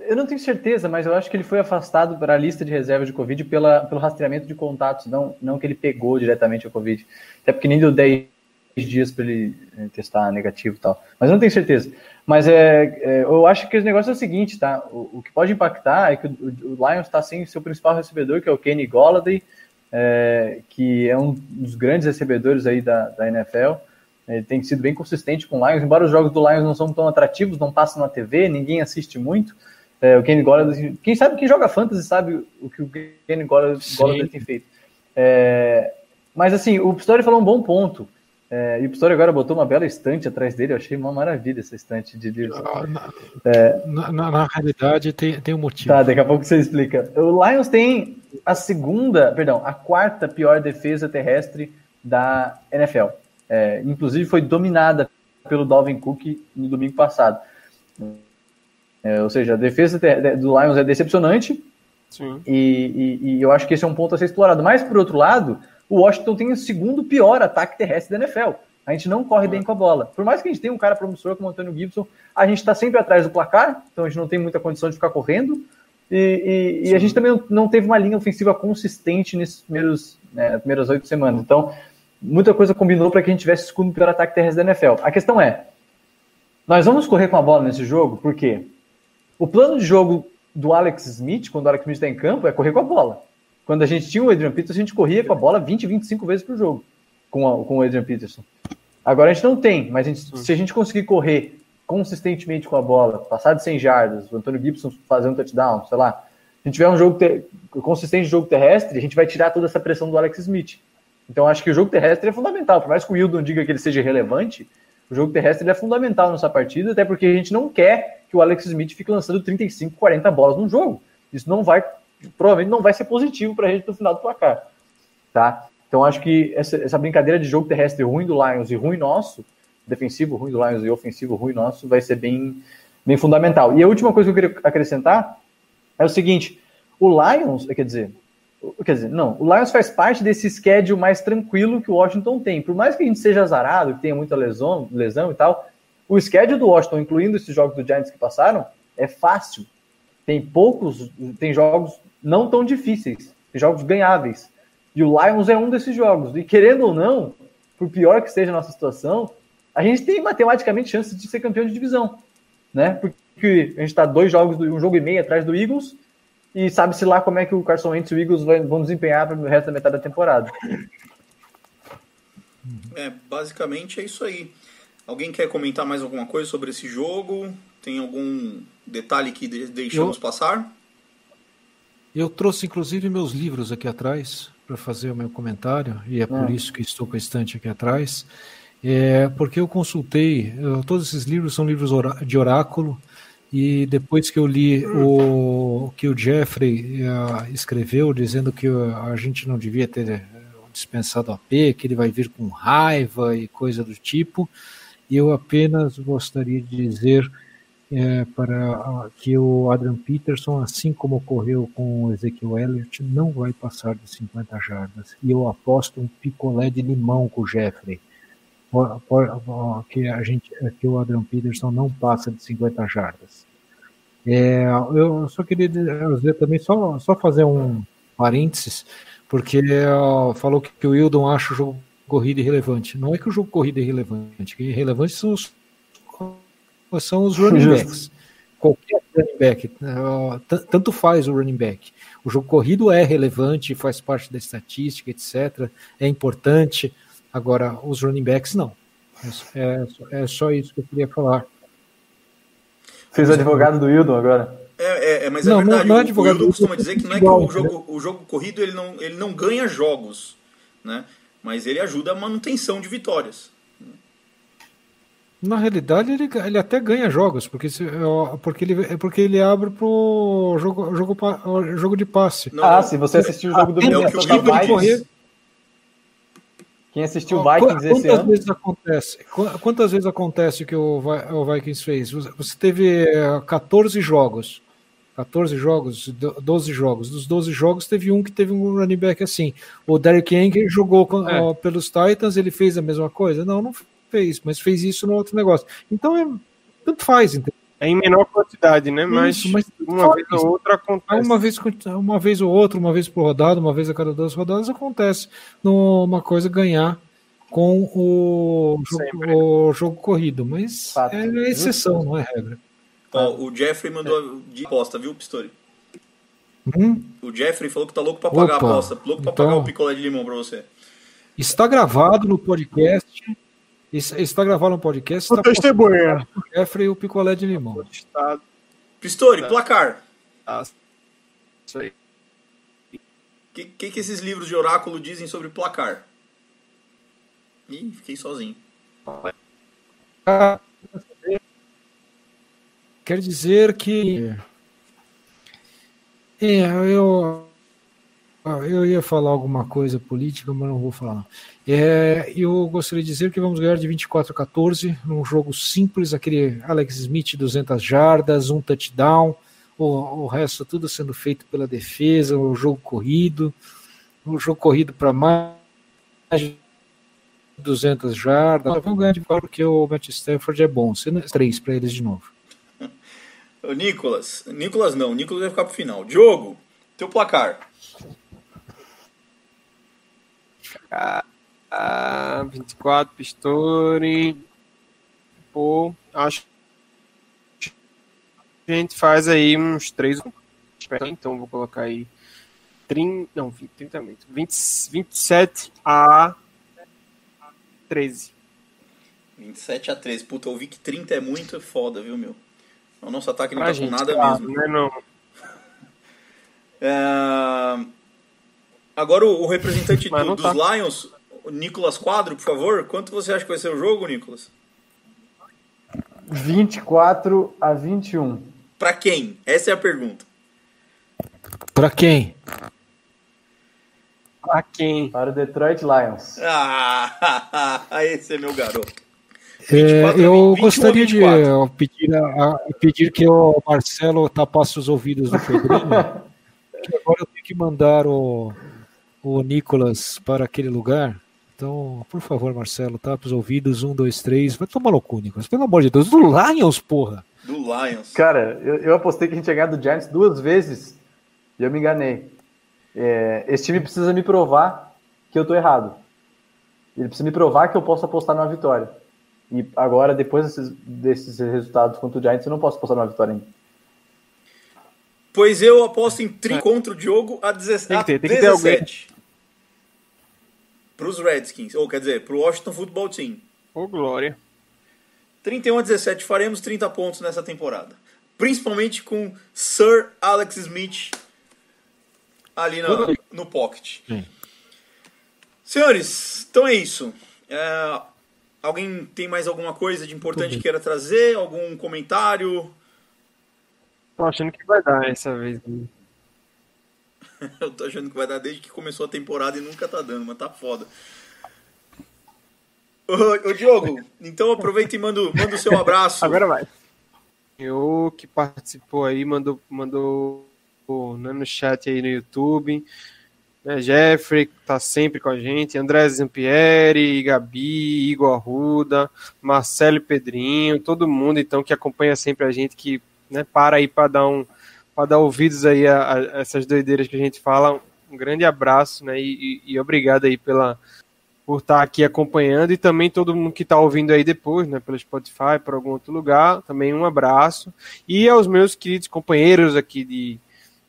eu não tenho certeza, mas eu acho que ele foi afastado para a lista de reserva de Covid pela, pelo rastreamento de contatos, não, não que ele pegou diretamente a Covid. Até porque nem deu 10 dias para ele eh, testar negativo e tal. Mas eu não tenho certeza. Mas é, é, eu acho que o negócio é o seguinte, tá? O, o que pode impactar é que o, o Lions está sem seu principal recebedor, que é o Kenny Golladay, é, que é um dos grandes recebedores aí da, da NFL. Ele tem sido bem consistente com o Lions, embora os jogos do Lions não são tão atrativos, não passam na TV, ninguém assiste muito. É, o Kenny Golladay, quem sabe quem joga fantasy sabe o que o Kenny Golladay, tem feito. É, mas assim, o Pistori falou um bom ponto. É, e o Pistori agora botou uma bela estante atrás dele, eu achei uma maravilha essa estante de livros. Ah, na, é, na, na, na, realidade tem, tem um motivo. Tá, daqui a pouco você explica. O Lions tem a segunda, perdão, a quarta pior defesa terrestre da NFL. É, inclusive foi dominada pelo Dalvin Cook no domingo passado. É, ou seja, a defesa do Lions é decepcionante. Sim. E, e, e eu acho que esse é um ponto a ser explorado. Mas, por outro lado, o Washington tem o segundo pior ataque terrestre da NFL. A gente não corre bem com a bola. Por mais que a gente tenha um cara promissor como o Antônio Gibson, a gente está sempre atrás do placar, então a gente não tem muita condição de ficar correndo. E, e, e a gente também não teve uma linha ofensiva consistente nesses primeiros, né, primeiras oito semanas. Então, muita coisa combinou para que a gente tivesse o segundo pior ataque terrestre da NFL. A questão é: nós vamos correr com a bola nesse jogo, porque o plano de jogo do Alex Smith, quando o Alex Smith está em campo, é correr com a bola. Quando a gente tinha o Adrian Peterson, a gente corria com a bola 20, 25 vezes por jogo com, a, com o Adrian Peterson. Agora a gente não tem, mas a gente, se a gente conseguir correr consistentemente com a bola, passar de 100 jardas, o Antônio Gibson fazer um touchdown, sei lá, se a gente tiver um jogo ter, consistente de jogo terrestre, a gente vai tirar toda essa pressão do Alex Smith. Então acho que o jogo terrestre é fundamental. Por mais que o Wildon diga que ele seja relevante, o jogo terrestre é fundamental nessa partida, até porque a gente não quer que o Alex Smith fique lançando 35, 40 bolas num jogo. Isso não vai provavelmente não vai ser positivo para a gente no final do placar. Tá? Então acho que essa, essa, brincadeira de jogo terrestre ruim do Lions e ruim nosso, defensivo ruim do Lions e ofensivo ruim nosso, vai ser bem, bem fundamental. E a última coisa que eu queria acrescentar é o seguinte: o Lions, quer dizer, quer dizer, não, o Lions faz parte desse schedule mais tranquilo que o Washington tem. Por mais que a gente seja azarado, que tenha muita lesão, lesão e tal, o schedule do Washington, incluindo esses jogos do Giants que passaram, é fácil. Tem poucos, tem jogos não tão difíceis, jogos ganháveis. E o Lions é um desses jogos. E querendo ou não, por pior que seja a nossa situação, a gente tem matematicamente chance de ser campeão de divisão, né? Porque a gente está dois jogos, um jogo e meio atrás do Eagles e sabe-se lá como é que o Carson Wentz e o Eagles vão desempenhar para o resto da metade da temporada. É, basicamente é isso aí. Alguém quer comentar mais alguma coisa sobre esse jogo? Tem algum detalhe que deixamos Eu... passar? Eu trouxe inclusive meus livros aqui atrás para fazer o meu comentário, e é por ah. isso que estou com a estante aqui atrás. É, porque eu consultei, eu, todos esses livros são livros de oráculo, e depois que eu li o que o Jeffrey uh, escreveu, dizendo que a gente não devia ter dispensar do AP, que ele vai vir com raiva e coisa do tipo. Eu apenas gostaria de dizer é, para que o Adrian Peterson, assim como ocorreu com o Ezekiel Elliott, não vai passar de 50 jardas. E eu aposto um picolé de limão com o Jeffrey. Que, a gente, que o Adrian Peterson não passa de 50 jardas. É, eu só queria dizer também, só, só fazer um parênteses, porque falou que, que o Wildon acha o jogo corrido irrelevante. Não é que o jogo corrido é irrelevante, que irrelevante são os, são os running backs. Qualquer running back, uh, tanto faz o running back. O jogo corrido é relevante, faz parte da estatística, etc. É importante. Agora, os running backs não. É, é, é só isso que eu queria falar. Fez o advogado do Wildon agora. É, é, é mas é não, é verdade. Não, não é o, o costuma dizer que não é que o jogo, o jogo corrido ele não, ele não ganha jogos, né? mas ele ajuda a manutenção de vitórias. Na realidade, ele, ele até ganha jogos, porque, porque, ele, porque ele abre pro jogo, jogo, jogo de passe. Não, ah, se você assistiu o jogo do é o que o Vikings, quem assistiu o Vikings quantas esse ano? Vezes acontece, quantas vezes acontece que o, o Vikings fez? Você teve 14 eh, jogos. 14 jogos, 12 jogos. Dos 12 jogos, teve um que teve um running back assim. O Derek Henry jogou é. ó, pelos Titans, ele fez a mesma coisa? Não, não fez, mas fez isso no outro negócio. Então, é, tanto faz, entendeu? É em menor quantidade, né? Mas, Isso, mas uma vez ou outra acontece. Uma vez, uma vez ou outra, uma vez por rodada, uma vez a cada duas rodadas acontece. Numa coisa ganhar com o jogo, o jogo corrido, mas Fato. é exceção, não é regra. Ó, o Jeffrey mandou de aposta, viu, Pistori? Hum? O Jeffrey falou que tá louco pra pagar Opa, a aposta, louco pra então, pagar o picolé de limão pra você. Está gravado no podcast está gravando um podcast. O testemunha. Jeffrey e o picolé de limão. Pistori, placar. Ah, isso aí. O que, que, que esses livros de oráculo dizem sobre placar? Ih, fiquei sozinho. Quer dizer que. É, eu ah, eu ia falar alguma coisa política, mas não vou falar. É, eu gostaria de dizer que vamos ganhar de 24 a 14, num jogo simples, aquele Alex Smith 200 jardas, um touchdown, o, o resto tudo sendo feito pela defesa, o jogo corrido, o jogo corrido para mais de 200 jardas. Vamos ganhar de porque o Matt Stafford é bom, sendo três para eles de novo. O Nicolas, Nicolas não, Nicolas vai ficar pro final. Diogo, teu placar. Ah, 24 Pistori. Pô, acho que a gente faz aí uns 3. Então vou colocar aí 30, não, 30, 20, 27 a 13. 27 a 13. Puta, eu vi que 30 é muito foda, viu, meu? O nosso ataque não pra tá gente, com nada claro, mesmo. Não é não. É... Agora o, representante do, dos tá. Lions, o Nicolas Quadro, por favor. Quanto você acha que vai ser o jogo, Nicolas? 24 a 21. Para quem? Essa é a pergunta. Para quem? Para quem? Para o Detroit Lions. Ah, esse é meu garoto. É, eu gostaria de pedir, a, pedir que o Marcelo tapasse os ouvidos do Pedrinho. agora eu tenho que mandar o, o Nicolas para aquele lugar. Então, por favor, Marcelo, tapa os ouvidos. Um, dois, três. Vai tomar cu, Nicolas. Pelo amor de Deus. Do Lions, porra. Do Lions. Cara, eu, eu apostei que a gente ia ganhar do Giants duas vezes e eu me enganei. É, esse time precisa me provar que eu tô errado. Ele precisa me provar que eu posso apostar numa vitória. E agora, depois desses, desses resultados contra o Giants, eu não posso apostar numa vitória ainda. Pois eu aposto em tri contra o Diogo a, 17. Tem que ter, tem que ter alguém para os Redskins, ou quer dizer, para o Washington Football Team. Ô, oh, glória. 31 a 17, faremos 30 pontos nessa temporada. Principalmente com Sir Alex Smith ali no, no pocket. Sim. Senhores, então é isso. É, alguém tem mais alguma coisa de importante que queira trazer? Algum comentário? Tô achando que vai dar essa vez. Eu tô achando que vai dar desde que começou a temporada e nunca tá dando, mas tá foda. Ô, ô Diogo, então aproveita e manda, manda o seu abraço. Agora vai. Eu que participou aí, mandou, mandou né, no chat aí no YouTube. Né, Jeffrey, que tá sempre com a gente. André Zampieri, Gabi, Igor Arruda, Marcelo e Pedrinho, todo mundo então que acompanha sempre a gente, que né, para aí para dar um para dar ouvidos aí a, a, essas doideiras que a gente fala. Um grande abraço, né? E, e, e obrigado aí pela, por estar tá aqui acompanhando e também todo mundo que está ouvindo aí depois, né, pelo Spotify, por algum outro lugar, também um abraço. E aos meus queridos companheiros aqui de,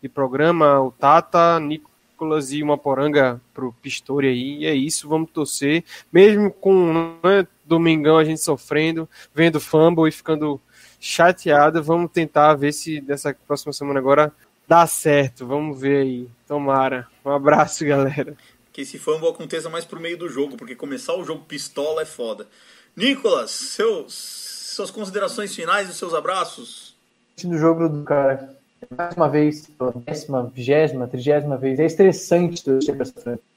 de programa, o Tata, Nicolas e uma poranga pro Pistori aí. E é isso, vamos torcer. Mesmo com né, domingão a gente sofrendo, vendo fumble e ficando chateado. Vamos tentar ver se dessa próxima semana agora dá certo. Vamos ver aí. Tomara. Um abraço, galera. Que esse fumble aconteça mais pro meio do jogo, porque começar o jogo pistola é foda. Nicolas, seus, suas considerações finais e seus abraços? Do jogo do cara, mais uma vez, pela décima, vigésima, trigésima vez, é estressante torcer pra essa franquia.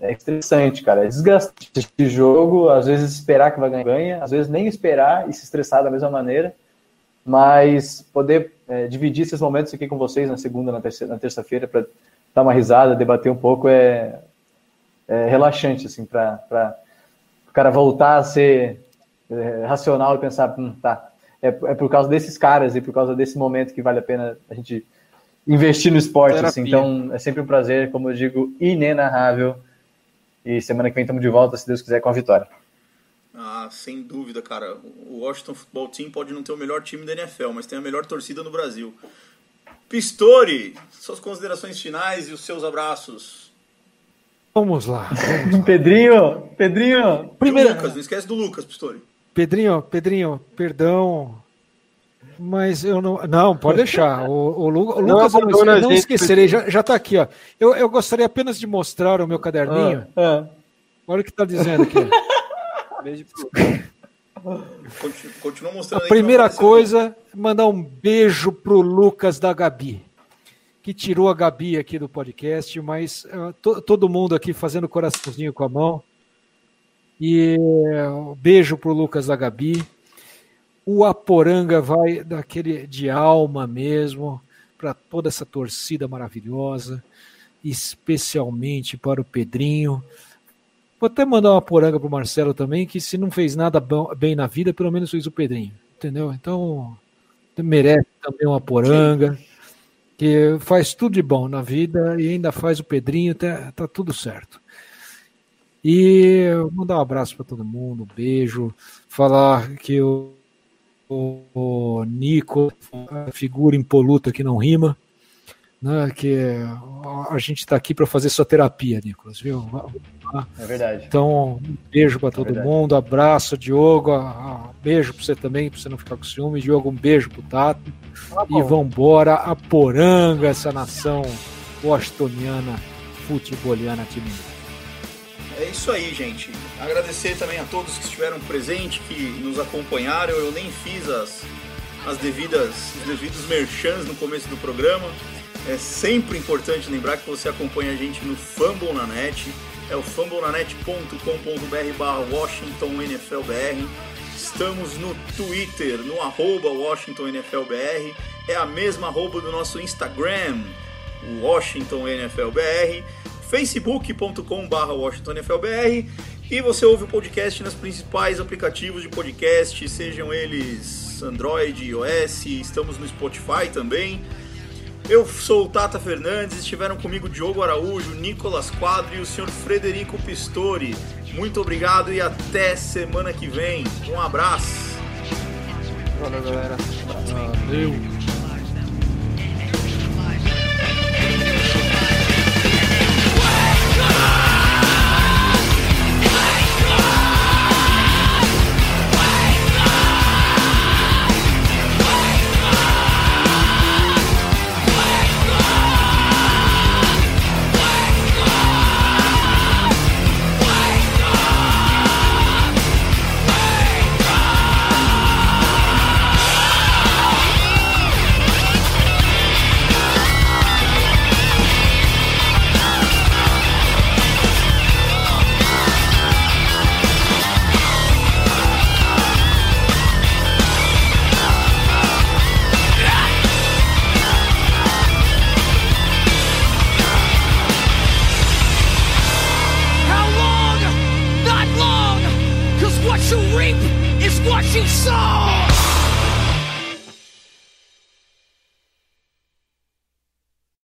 É estressante, cara. É desgastante esse jogo. Às vezes esperar que vai ganhar, ganha. Às vezes nem esperar e se estressar da mesma maneira. Mas poder é, dividir esses momentos aqui com vocês na segunda, na terça-feira, terça para dar uma risada, debater um pouco é, é relaxante, assim, para o cara voltar a ser é, racional e pensar, hum, tá, é, é por causa desses caras e por causa desse momento que vale a pena a gente investir no esporte, assim. Então, é sempre um prazer, como eu digo, inenarrável. E semana que vem estamos de volta, se Deus quiser, com a vitória. Ah, sem dúvida, cara. O Washington Football Team pode não ter o melhor time da NFL, mas tem a melhor torcida no Brasil. Pistori, suas considerações finais e os seus abraços. Vamos lá. Vamos lá. Pedrinho, Pedrinho. Primeiro, Lucas, não esquece do Lucas, Pistori. Pedrinho, Pedrinho, perdão, mas eu não. Não, pode deixar. O, o, Lu, o Lucas não, eu não, não esquecerei, já, já tá aqui, ó. Eu, eu gostaria apenas de mostrar o meu caderninho. Ah, ah. Olha o que tá dizendo aqui. Beijo pro. Continua mostrando A primeira coisa, mandar um beijo pro Lucas da Gabi, que tirou a Gabi aqui do podcast, mas uh, to, todo mundo aqui fazendo coraçãozinho com a mão. E uh, beijo pro Lucas da Gabi. O Aporanga vai daquele de alma mesmo para toda essa torcida maravilhosa, especialmente para o Pedrinho. Vou até mandar uma poranga pro Marcelo também, que se não fez nada bem na vida, pelo menos fez o Pedrinho, entendeu? Então, merece também uma poranga, que faz tudo de bom na vida e ainda faz o Pedrinho, tá, tá tudo certo. E mandar um abraço para todo mundo, um beijo, falar que o o, o Nico, a figura impoluta que não rima, né, que a gente está aqui para fazer sua terapia, Nicolas, viu? É verdade. Então, um beijo para é todo é mundo, abraço, Diogo, beijo para você também, para você não ficar com ciúme, Diogo, um beijo para o Tato, ah, e vambora, a poranga, essa nação washingtoniana, futeboliana, time é isso aí, gente. Agradecer também a todos que estiveram presentes, que nos acompanharam. Eu nem fiz as, as devidas, os devidos merchans no começo do programa. É sempre importante lembrar que você acompanha a gente no Fumble na Net. É o fumblenanet.com.br barra WashingtonNFLBR. Estamos no Twitter, no arroba WashingtonNFLBR. É a mesma arroba do nosso Instagram, WashingtonNFLBR facebook.com.br WashingtonFLBR e você ouve o podcast nas principais aplicativos de podcast, sejam eles Android, iOS, estamos no Spotify também. Eu sou o Tata Fernandes, estiveram comigo Diogo Araújo, Nicolas Quadro e o senhor Frederico Pistori. Muito obrigado e até semana que vem. Um abraço. Valeu, galera. Valeu.